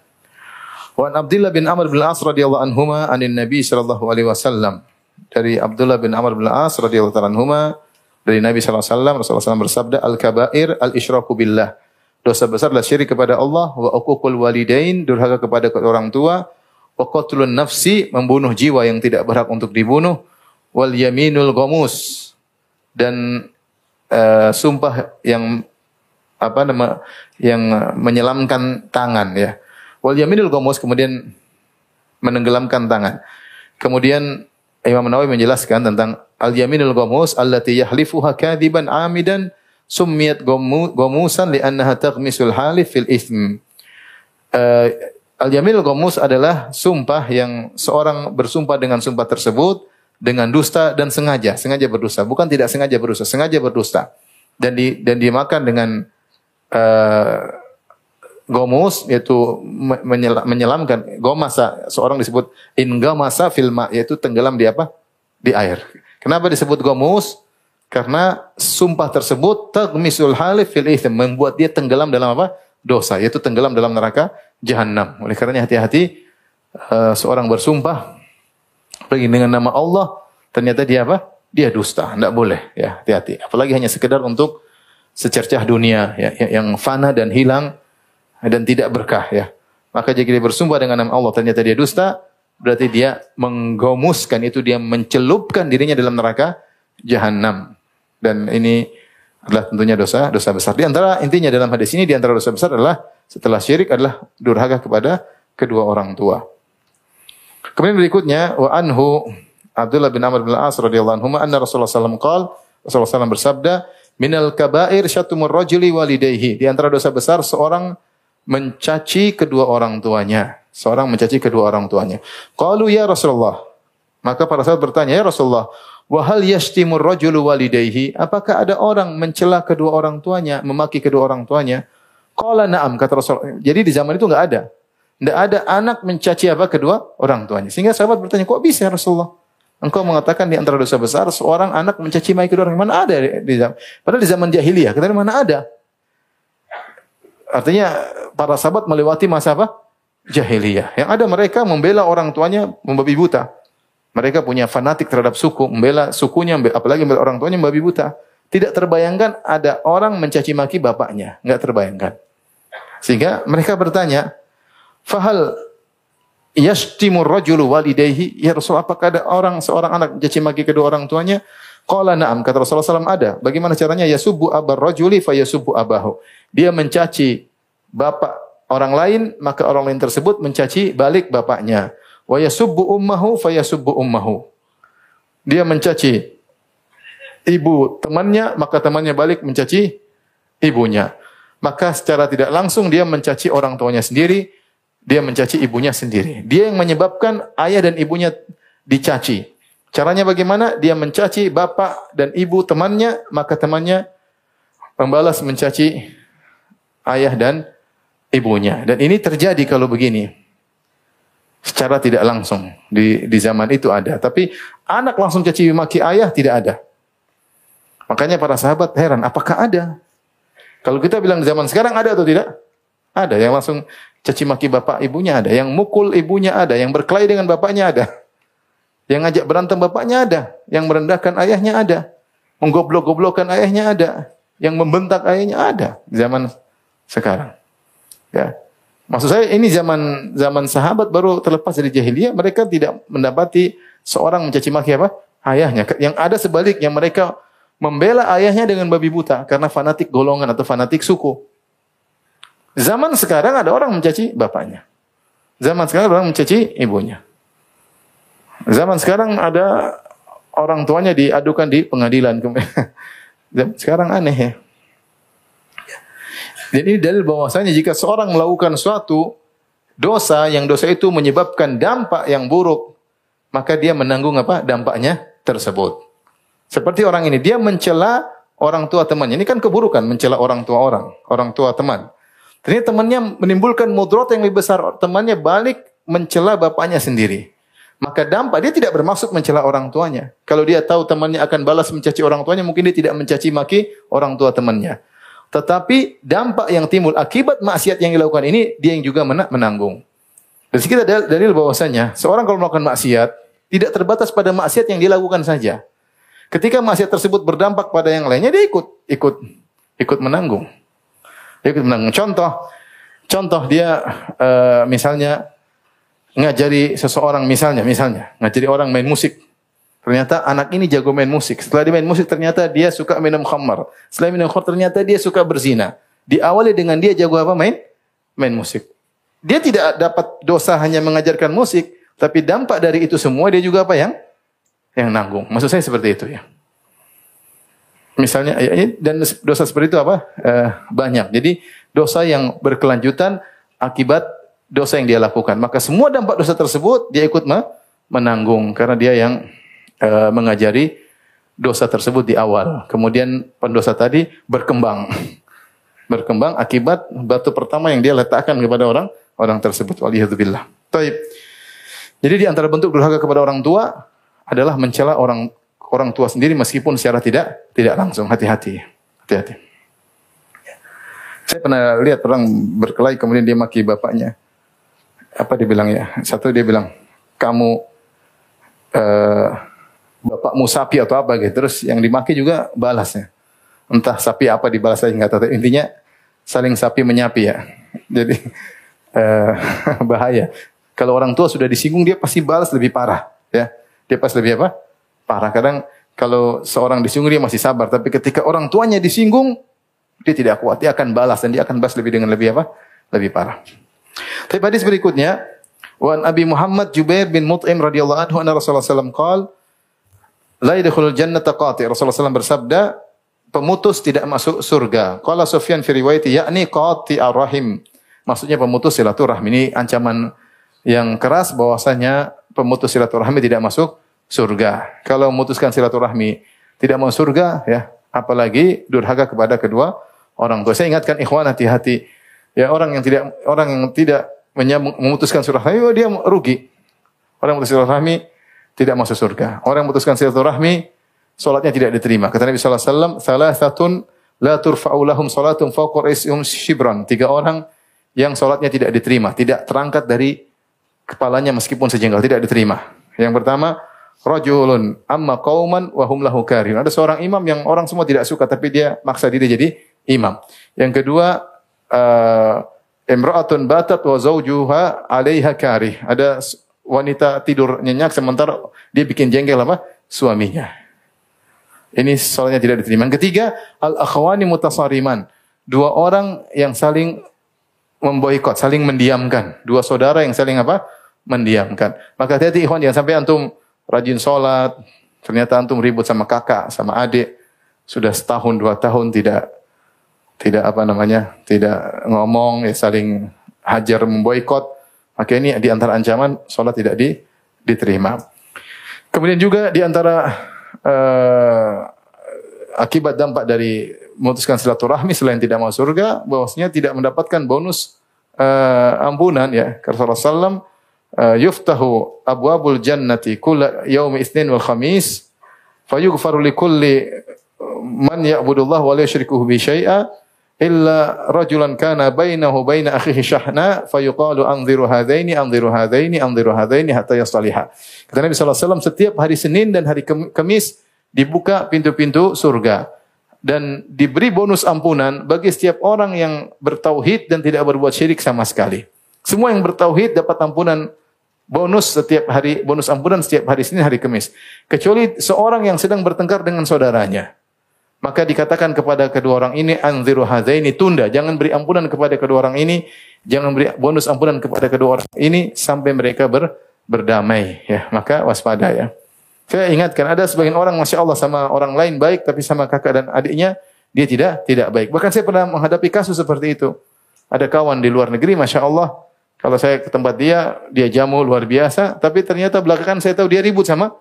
Wa Abdullah bin Amr bin As radhiyallahu anhuma anin Nabi sallallahu alaihi wasallam. Dari Abdullah bin Amr bin As radhiyallahu anhuma dari Nabi wasallam Rasulullah SAW bersabda al-kaba'ir al-isyraku billah. Dosa besar adalah syirik kepada Allah wa uququl walidain durhaka kepada orang tua wa qatlun nafsi membunuh jiwa yang tidak berhak untuk dibunuh wal yaminul ghamus dan uh, sumpah yang apa nama yang menyelamkan tangan ya wal yaminul ghamus kemudian menenggelamkan tangan kemudian Imam Nawawi menjelaskan tentang al yaminul ghamus allati yahlifuha kadiban amidan summiyat ghamusan li'annaha taghmisul halif fil ithm uh, Al-Yamil Gomus adalah sumpah yang seorang bersumpah dengan sumpah tersebut dengan dusta dan sengaja, sengaja berdusta, bukan tidak sengaja berdusta, sengaja berdusta. Dan di dan dimakan dengan uh, gomus yaitu menyelam, menyelamkan gomasa seorang disebut ingamasa filma yaitu tenggelam di apa? di air. Kenapa disebut gomus? Karena sumpah tersebut tagmisul halif fil membuat dia tenggelam dalam apa? dosa, yaitu tenggelam dalam neraka jahanam. Oleh karenanya hati-hati uh, seorang bersumpah pergi dengan nama Allah ternyata dia apa? Dia dusta, tidak boleh ya, hati-hati. Apalagi hanya sekedar untuk secercah dunia ya, yang fana dan hilang dan tidak berkah ya. Maka jika dia bersumpah dengan nama Allah ternyata dia dusta, berarti dia menggomuskan itu dia mencelupkan dirinya dalam neraka jahanam. Dan ini adalah tentunya dosa dosa besar. Di antara intinya dalam hadis ini di antara dosa besar adalah setelah syirik adalah durhaka kepada kedua orang tua. Kemudian berikutnya wa anhu Abdullah bin Amr bin Al-As radhiyallahu anhu anna Rasulullah sallallahu alaihi Rasulullah sallallahu bersabda minal kabair syatumur rajuli walidayhi di antara dosa besar seorang mencaci kedua orang tuanya seorang mencaci kedua orang tuanya qalu ya Rasulullah maka para sahabat bertanya ya Rasulullah wa hal yashtimur rajulu walidayhi apakah ada orang mencela kedua orang tuanya memaki kedua orang tuanya Qala na'am kata Rasul. Jadi di zaman itu enggak ada. Enggak ada anak mencaci apa kedua orang tuanya. Sehingga sahabat bertanya, "Kok bisa ya Rasulullah?" Engkau mengatakan di antara dosa besar seorang anak mencaci maki kedua orang mana ada di zaman. Padahal di zaman jahiliyah, kita mana ada? artinya para sahabat melewati masa apa? Jahiliyah. Yang ada mereka membela orang tuanya membabi buta. Mereka punya fanatik terhadap suku, membela sukunya, apalagi membela orang tuanya membabi buta. Tidak terbayangkan ada orang mencaci maki bapaknya, enggak terbayangkan. Sehingga mereka bertanya, "Fahal yashtimur rajulu walidayhi?" Ya Rasul, apakah ada orang seorang anak mencaci maki kedua orang tuanya? Qala na'am, kata Rasulullah SAW ada. Bagaimana caranya? Yasubbu abar rajuli fa yasubbu abahu. Dia mencaci bapak orang lain, maka orang lain tersebut mencaci balik bapaknya. Wa yasubbu ummahu fa yasubbu ummahu. Dia mencaci ibu temannya, maka temannya balik mencaci ibunya. Maka secara tidak langsung dia mencaci orang tuanya sendiri, dia mencaci ibunya sendiri. Dia yang menyebabkan ayah dan ibunya dicaci. Caranya bagaimana? Dia mencaci bapak dan ibu temannya, maka temannya membalas mencaci ayah dan ibunya. Dan ini terjadi kalau begini. Secara tidak langsung. Di, di zaman itu ada. Tapi anak langsung caci maki ayah tidak ada. Makanya para sahabat heran, apakah ada? Kalau kita bilang di zaman sekarang ada atau tidak? Ada. Yang langsung caci maki bapak ibunya ada. Yang mukul ibunya ada. Yang berkelahi dengan bapaknya ada. Yang ngajak berantem bapaknya ada. Yang merendahkan ayahnya ada. Menggoblok-goblokkan ayahnya ada. Yang membentak ayahnya ada. Zaman sekarang. Ya. Maksud saya ini zaman zaman sahabat baru terlepas dari jahiliyah, mereka tidak mendapati seorang mencaci maki apa? ayahnya. Yang ada sebaliknya mereka membela ayahnya dengan babi buta karena fanatik golongan atau fanatik suku. Zaman sekarang ada orang mencaci bapaknya. Zaman sekarang ada orang mencaci ibunya. Zaman sekarang ada orang tuanya diadukan di pengadilan. Sekarang aneh ya. Dan ini dalil bahwasanya jika seorang melakukan suatu dosa yang dosa itu menyebabkan dampak yang buruk, maka dia menanggung apa? dampaknya tersebut. Seperti orang ini, dia mencela orang tua temannya. Ini kan keburukan, mencela orang tua orang, orang tua teman. Ternyata temannya menimbulkan mudrot yang lebih besar. Temannya balik mencela bapaknya sendiri. Maka dampak, dia tidak bermaksud mencela orang tuanya. Kalau dia tahu temannya akan balas mencaci orang tuanya, mungkin dia tidak mencaci maki orang tua temannya. Tetapi dampak yang timbul akibat maksiat yang dilakukan ini, dia yang juga menanggung. Dan kita dalil bahwasanya, seorang kalau melakukan maksiat, tidak terbatas pada maksiat yang dilakukan saja. Ketika maksiat tersebut berdampak pada yang lainnya, dia ikut, ikut, ikut menanggung. Dia ikut menanggung. Contoh, contoh dia uh, misalnya ngajari seseorang misalnya, misalnya ngajari orang main musik. Ternyata anak ini jago main musik. Setelah dia main musik, ternyata dia suka minum khamar. Setelah minum khamar, ternyata dia suka berzina. Diawali dengan dia jago apa main? Main musik. Dia tidak dapat dosa hanya mengajarkan musik, tapi dampak dari itu semua dia juga apa yang yang nanggung. Maksud saya seperti itu ya. Misalnya ya, dan dosa seperti itu apa? Eh, banyak. Jadi dosa yang berkelanjutan akibat dosa yang dia lakukan. Maka semua dampak dosa tersebut dia ikut menanggung karena dia yang eh, mengajari dosa tersebut di awal. Kemudian pendosa tadi berkembang. berkembang akibat batu pertama yang dia letakkan kepada orang orang tersebut. Waliyadzubillah. Taib. Jadi di antara bentuk durhaka kepada orang tua adalah mencela orang orang tua sendiri meskipun secara tidak tidak langsung. Hati-hati. Hati-hati. Saya pernah lihat orang berkelahi kemudian dia maki bapaknya. Apa dia bilang ya? Satu dia bilang, kamu uh, bapakmu sapi atau apa gitu. Terus yang dimaki juga balasnya. Entah sapi apa dibalas saya nggak tahu. Intinya saling sapi menyapi ya. Jadi uh, bahaya. Kalau orang tua sudah disinggung dia pasti balas lebih parah ya dia pas lebih apa? Parah. Kadang kalau seorang disinggung dia masih sabar, tapi ketika orang tuanya disinggung, dia tidak kuat, dia akan balas dan dia akan balas lebih dengan lebih apa? Lebih parah. Tapi hadis berikutnya, Wan Abi Muhammad Jubair bin Mut'im radhiyallahu anhu anna Rasulullah sallallahu alaihi wasallam La jannata qati. Rasulullah SAW bersabda, pemutus tidak masuk surga. Qala Sufyan fi riwayati yakni qati ar-rahim. Maksudnya pemutus silaturahmi. Ini ancaman yang keras bahwasanya pemutus silaturahmi tidak masuk surga. Kalau memutuskan silaturahmi tidak mau surga, ya, apalagi durhaka kepada kedua orang tua. Saya ingatkan ikhwan hati-hati. Ya, orang yang tidak orang yang tidak memutuskan silaturahmi, oh, dia rugi. Orang yang memutuskan silaturahmi tidak masuk surga. Orang yang memutuskan silaturahmi, solatnya tidak diterima. Kata Nabi wasallam, "Salasatun la turfa'u lahum salatum fawqa ra'sihim shibran. Tiga orang yang salatnya tidak diterima, tidak terangkat dari kepalanya meskipun sejengkal, tidak diterima. Yang pertama, rajulun amma qauman wa hum lahu karihun. Ada seorang imam yang orang semua tidak suka tapi dia maksa diri jadi imam. Yang kedua, uh, imra'atun batat wa zawjuha 'alaiha karih. Ada wanita tidur nyenyak sementara dia bikin jengkel apa? Suaminya. Ini soalnya tidak diterima. Yang ketiga, al-akhwani mutasariman. Dua orang yang saling memboikot, saling mendiamkan. Dua saudara yang saling apa? Mendiamkan. Maka hati-hati ikhwan, jangan sampai antum rajin sholat, ternyata antum ribut sama kakak, sama adik, sudah setahun, dua tahun tidak tidak apa namanya, tidak ngomong, ya saling hajar memboikot, maka ini di antara ancaman sholat tidak di, diterima. Kemudian juga di antara uh, akibat dampak dari memutuskan silaturahmi selain tidak masuk surga, bahwasanya tidak mendapatkan bonus uh, ampunan ya. Karena Rasulullah uh, yuftahu abwabul jannati kulla yaumi itsnin wal khamis fayughfaru likulli man ya'budullah wa la yusyrikuhu bi syai'a illa rajulan kana bainahu baina akhihi syahna fayuqalu anziru hadaini anziru hadaini anziru hadaini hatta yasaliha. Kata Nabi wasallam setiap hari Senin dan hari Kamis dibuka pintu-pintu surga dan diberi bonus ampunan bagi setiap orang yang bertauhid dan tidak berbuat syirik sama sekali. Semua yang bertauhid dapat ampunan bonus setiap hari bonus ampunan setiap hari Senin hari Kamis kecuali seorang yang sedang bertengkar dengan saudaranya maka dikatakan kepada kedua orang ini anziru hadaini tunda jangan beri ampunan kepada kedua orang ini jangan beri bonus ampunan kepada kedua orang ini sampai mereka ber, berdamai. Ya maka waspada ya. Saya ingatkan ada sebagian orang masya Allah sama orang lain baik tapi sama kakak dan adiknya dia tidak tidak baik. Bahkan saya pernah menghadapi kasus seperti itu. Ada kawan di luar negeri masya Allah kalau saya ke tempat dia dia jamu luar biasa tapi ternyata belakangan saya tahu dia ribut sama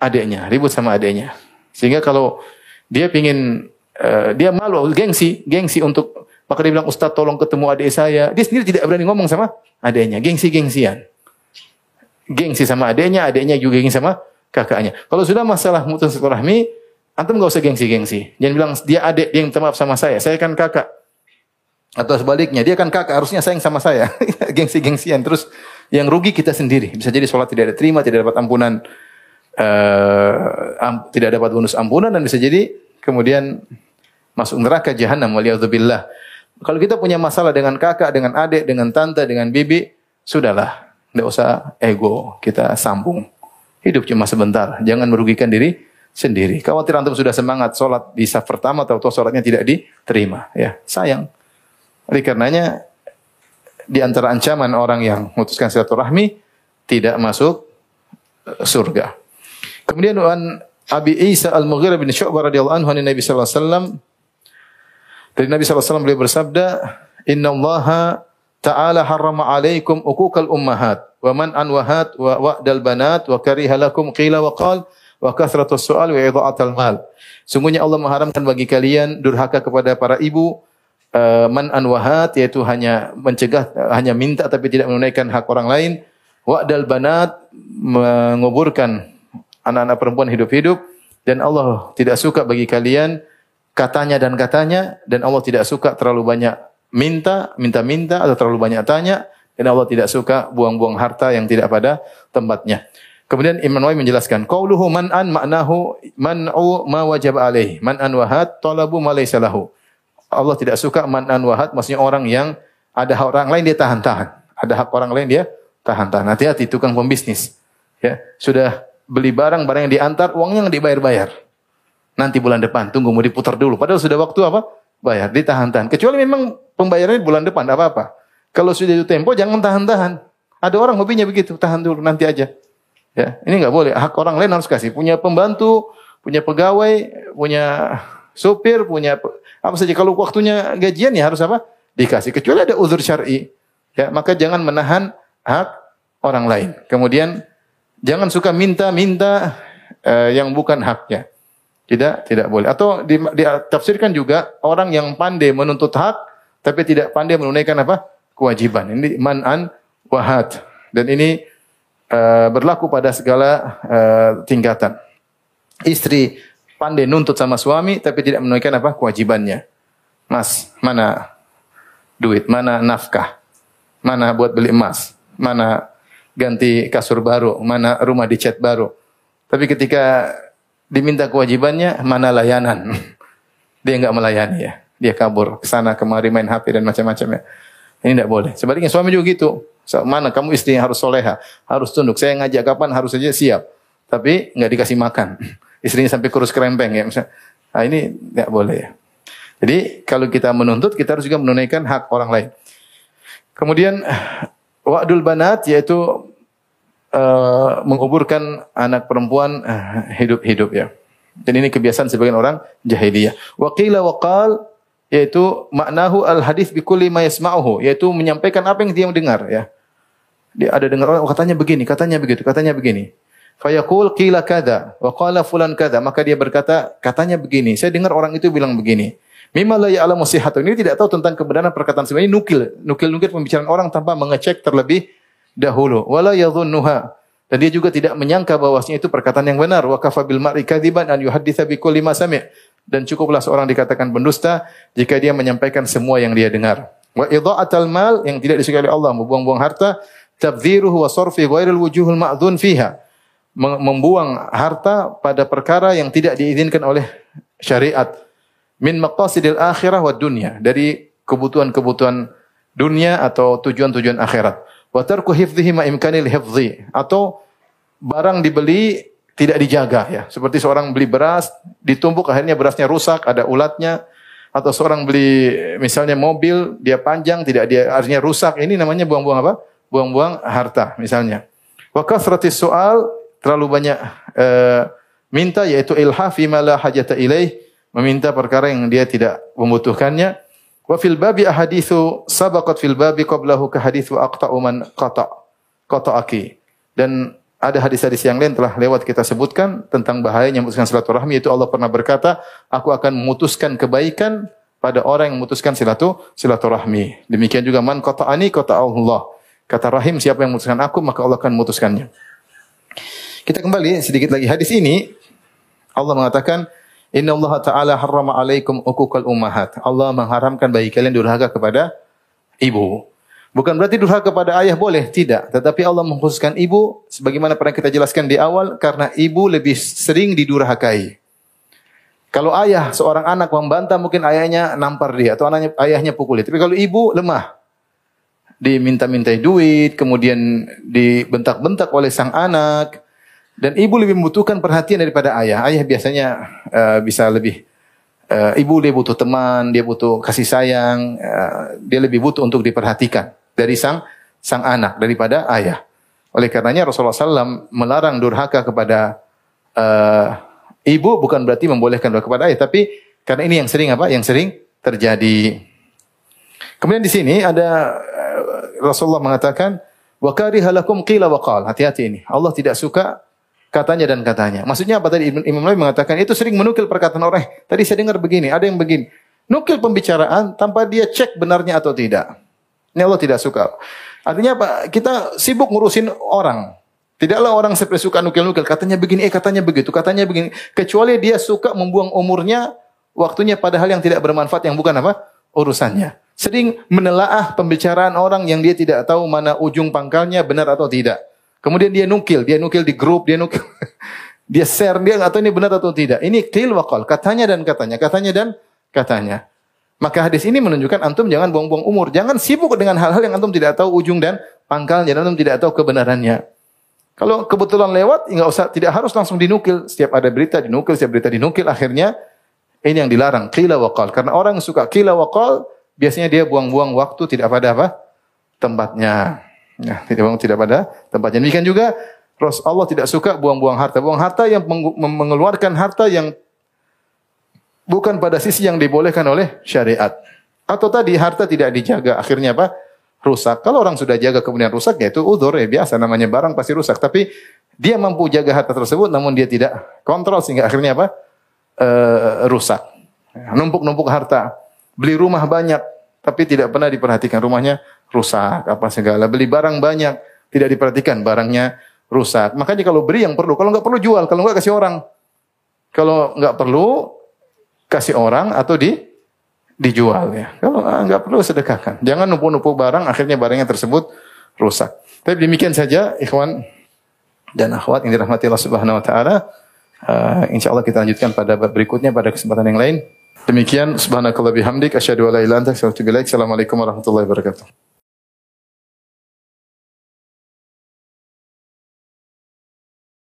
adiknya ribut sama adiknya. Sehingga kalau dia pingin uh, dia malu, gengsi, gengsi untuk maka dia bilang Ustaz tolong ketemu adik saya. Dia sendiri tidak berani ngomong sama adiknya, gengsi-gengsian. Gengsi sama adiknya, adiknya juga gengsi sama kakaknya. Kalau sudah masalah mutus rahmi, antum gak usah gengsi-gengsi. Jangan bilang dia adik, dia minta maaf sama saya. Saya kan kakak. Atau sebaliknya, dia kan kakak, harusnya sayang sama saya. Gengsi-gengsian. Terus yang rugi kita sendiri. Bisa jadi sholat tidak diterima, tidak dapat ampunan uh, tidak dapat bonus ampunan dan bisa jadi kemudian masuk neraka jahanam waliyadzubillah. Kalau kita punya masalah dengan kakak, dengan adik, dengan tante, dengan bibi, sudahlah, tidak usah ego, kita sambung. Hidup cuma sebentar, jangan merugikan diri sendiri. Khawatir antum sudah semangat sholat di saf pertama, atau sholatnya tidak diterima. Ya, sayang. Oleh karenanya, di antara ancaman orang yang memutuskan silaturahmi, tidak masuk surga. Kemudian an Abi Isa Al-Mughirah bin Syu'bah radhiyallahu anhu Nabi sallallahu alaihi wasallam dari Nabi sallallahu alaihi wasallam beliau bersabda, "Inna Allah ta'ala harrama 'alaikum uquqal ummahat wa man anwahat wa wa'dal banat wa kariha lakum qila wa qal wa kasratus su'al wa idha'atal mal." Sungguhnya Allah mengharamkan bagi kalian durhaka kepada para ibu, uh, man anwahat yaitu hanya mencegah hanya minta tapi tidak menunaikan hak orang lain, wa'dal banat menguburkan anak-anak perempuan hidup-hidup dan Allah tidak suka bagi kalian katanya dan katanya dan Allah tidak suka terlalu banyak minta, minta-minta atau terlalu banyak tanya dan Allah tidak suka buang-buang harta yang tidak pada tempatnya. Kemudian Imam Nawawi menjelaskan, qauluhu man'an maknahu man'u ma wajib alaih, man'an wahat talabu ma laysa lahu. Allah tidak suka man'an wahat maksudnya orang yang ada hak orang lain dia tahan-tahan. Ada hak orang lain dia tahan-tahan. Hati-hati tukang pembisnis. Ya, sudah beli barang, barang yang diantar, uangnya yang dibayar-bayar. Nanti bulan depan, tunggu mau diputar dulu. Padahal sudah waktu apa? Bayar, ditahan-tahan. Kecuali memang pembayarannya bulan depan, apa-apa. Kalau sudah itu tempo, jangan tahan-tahan. Ada orang hobinya begitu, tahan dulu, nanti aja. Ya, ini nggak boleh. Hak orang lain harus kasih. Punya pembantu, punya pegawai, punya sopir, punya apa saja. Kalau waktunya gajian ya harus apa? Dikasih. Kecuali ada uzur syar'i. Ya, maka jangan menahan hak orang lain. Kemudian Jangan suka minta-minta uh, yang bukan haknya. Tidak, tidak boleh. Atau ditafsirkan juga orang yang pandai menuntut hak tapi tidak pandai menunaikan apa? kewajiban. Ini man'an wahat. Dan ini uh, berlaku pada segala uh, tingkatan. Istri pandai nuntut sama suami tapi tidak menunaikan apa kewajibannya. Mas, mana duit, mana nafkah, mana buat beli emas, mana ganti kasur baru, mana rumah dicat baru. Tapi ketika diminta kewajibannya, mana layanan? Dia enggak melayani ya. Dia kabur ke sana kemari main HP dan macam-macam ya. Ini tidak boleh. Sebaliknya suami juga gitu. Mana kamu istri yang harus soleha, harus tunduk. Saya ngajak kapan harus saja siap. Tapi nggak dikasih makan. Istrinya sampai kurus kerempeng ya. Misalnya. Nah ini tidak boleh ya. Jadi kalau kita menuntut, kita harus juga menunaikan hak orang lain. Kemudian wa'dul banat yaitu uh, menguburkan anak perempuan hidup-hidup uh, ya. Dan ini kebiasaan sebagian orang jahiliyah. Waqila waqal yaitu maknahu al hadis bi kulli ma yasma'uhu yaitu menyampaikan apa yang dia mendengar ya. Dia ada dengar orang oh, katanya begini, katanya begitu, katanya begini. Fayaqul qila kada wa qala fulan kada maka dia berkata katanya begini, saya dengar orang itu bilang begini. Mimma la ya'lamu sihhatu. Ini tidak tahu tentang kebenaran perkataan sebenarnya nukil, nukil-nukil pembicaraan orang tanpa mengecek terlebih dahulu. Wala yadhunnuha. Dan dia juga tidak menyangka bahwasanya itu perkataan yang benar. Wa kafa bil mar'i kadziban an yuhadditsa bi kulli ma sami'. Dan cukuplah seorang dikatakan pendusta jika dia menyampaikan semua yang dia dengar. Wa idha'atal mal yang tidak disukai oleh Allah, membuang-buang harta, tabdziruhu wa sarfi ghairil wujuhul ma'dzun fiha. Membuang harta pada perkara yang tidak diizinkan oleh syariat min maqasidil akhirah wa dunya dari kebutuhan-kebutuhan dunia atau tujuan-tujuan akhirat. Wa tarku hifdhihi ma imkanil hifdhi atau barang dibeli tidak dijaga ya. Seperti seorang beli beras, ditumbuk akhirnya berasnya rusak, ada ulatnya atau seorang beli misalnya mobil, dia panjang tidak dia artinya rusak. Ini namanya buang-buang apa? Buang-buang harta misalnya. Wa kasratis soal terlalu banyak uh, minta yaitu ilhafi ma la hajata ilaih meminta perkara yang dia tidak membutuhkannya. Wa fil babi ahaditsu sabaqat fil babi qablahu ka haditsu aqta'u man qata qata'aki. Dan ada hadis-hadis yang lain telah lewat kita sebutkan tentang bahayanya memutuskan silaturahmi itu Allah pernah berkata, aku akan memutuskan kebaikan pada orang yang memutuskan silatu silaturahmi. Demikian juga man qata'ani qata'allah. Kata rahim siapa yang memutuskan aku maka Allah akan memutuskannya. Kita kembali sedikit lagi hadis ini Allah mengatakan Inna Allah Ta'ala harrama alaikum ukukal ummahat. Allah mengharamkan bagi kalian durhaka kepada ibu. Bukan berarti durhaka kepada ayah boleh, tidak. Tetapi Allah mengkhususkan ibu, sebagaimana pernah kita jelaskan di awal, karena ibu lebih sering didurhakai. Kalau ayah, seorang anak membantah, mungkin ayahnya nampar dia, atau anaknya, ayahnya pukul dia. Tapi kalau ibu, lemah. Diminta-mintai duit, kemudian dibentak-bentak oleh sang anak, dan ibu lebih membutuhkan perhatian daripada ayah. Ayah biasanya uh, bisa lebih uh, ibu dia butuh teman, dia butuh kasih sayang, uh, dia lebih butuh untuk diperhatikan dari sang sang anak daripada ayah. Oleh karenanya Rasulullah SAW melarang durhaka kepada uh, ibu bukan berarti membolehkan durhaka kepada ayah, tapi karena ini yang sering apa? Yang sering terjadi. Kemudian di sini ada Rasulullah mengatakan wa karihalakum qila wa. Hati-hati ini. Allah tidak suka katanya dan katanya. Maksudnya apa tadi Imam Nawawi mengatakan itu sering menukil perkataan orang. Tadi saya dengar begini, ada yang begini. Nukil pembicaraan tanpa dia cek benarnya atau tidak. Ini Allah tidak suka. Artinya apa? Kita sibuk ngurusin orang. Tidaklah orang seperti suka nukil-nukil. Katanya begini, eh katanya begitu, katanya begini. Kecuali dia suka membuang umurnya, waktunya pada hal yang tidak bermanfaat, yang bukan apa? Urusannya. Sering menelaah pembicaraan orang yang dia tidak tahu mana ujung pangkalnya benar atau tidak. Kemudian dia nukil, dia nukil di grup, dia nukil, dia share, dia nggak tahu ini benar atau tidak. Ini qil wakal, katanya dan katanya, katanya dan katanya. Maka hadis ini menunjukkan antum jangan buang-buang umur, jangan sibuk dengan hal-hal yang antum tidak tahu ujung dan pangkalnya, dan antum tidak tahu kebenarannya. Kalau kebetulan lewat, nggak usah, tidak harus langsung dinukil. Setiap ada berita dinukil, setiap berita dinukil, akhirnya ini yang dilarang, qila wakal. Karena orang yang suka qila wakal, biasanya dia buang-buang waktu tidak pada apa tempatnya. Ya, tidak tidak pada tempatnya. Demikian juga Allah tidak suka buang-buang harta. Buang harta yang mengeluarkan harta yang bukan pada sisi yang dibolehkan oleh syariat. Atau tadi harta tidak dijaga, akhirnya apa? Rusak. Kalau orang sudah jaga kemudian rusak, ya itu udur ya biasa namanya barang pasti rusak. Tapi dia mampu jaga harta tersebut, namun dia tidak kontrol sehingga akhirnya apa? E, rusak. Numpuk-numpuk harta, beli rumah banyak, tapi tidak pernah diperhatikan rumahnya rusak, apa segala. Beli barang banyak, tidak diperhatikan barangnya rusak. Makanya kalau beri yang perlu, kalau nggak perlu jual, kalau nggak kasih orang. Kalau nggak perlu kasih orang atau di dijual ya. Kalau nggak perlu sedekahkan. Jangan numpuk-numpuk barang akhirnya barangnya tersebut rusak. Tapi demikian saja ikhwan dan akhwat yang dirahmati Allah Subhanahu wa taala. Uh, insya Allah kita lanjutkan pada berikutnya pada kesempatan yang lain. Demikian subhanakallah bihamdik asyhadu an la ilaha illa anta astaghfiruka. Assalamualaikum warahmatullahi wabarakatuh.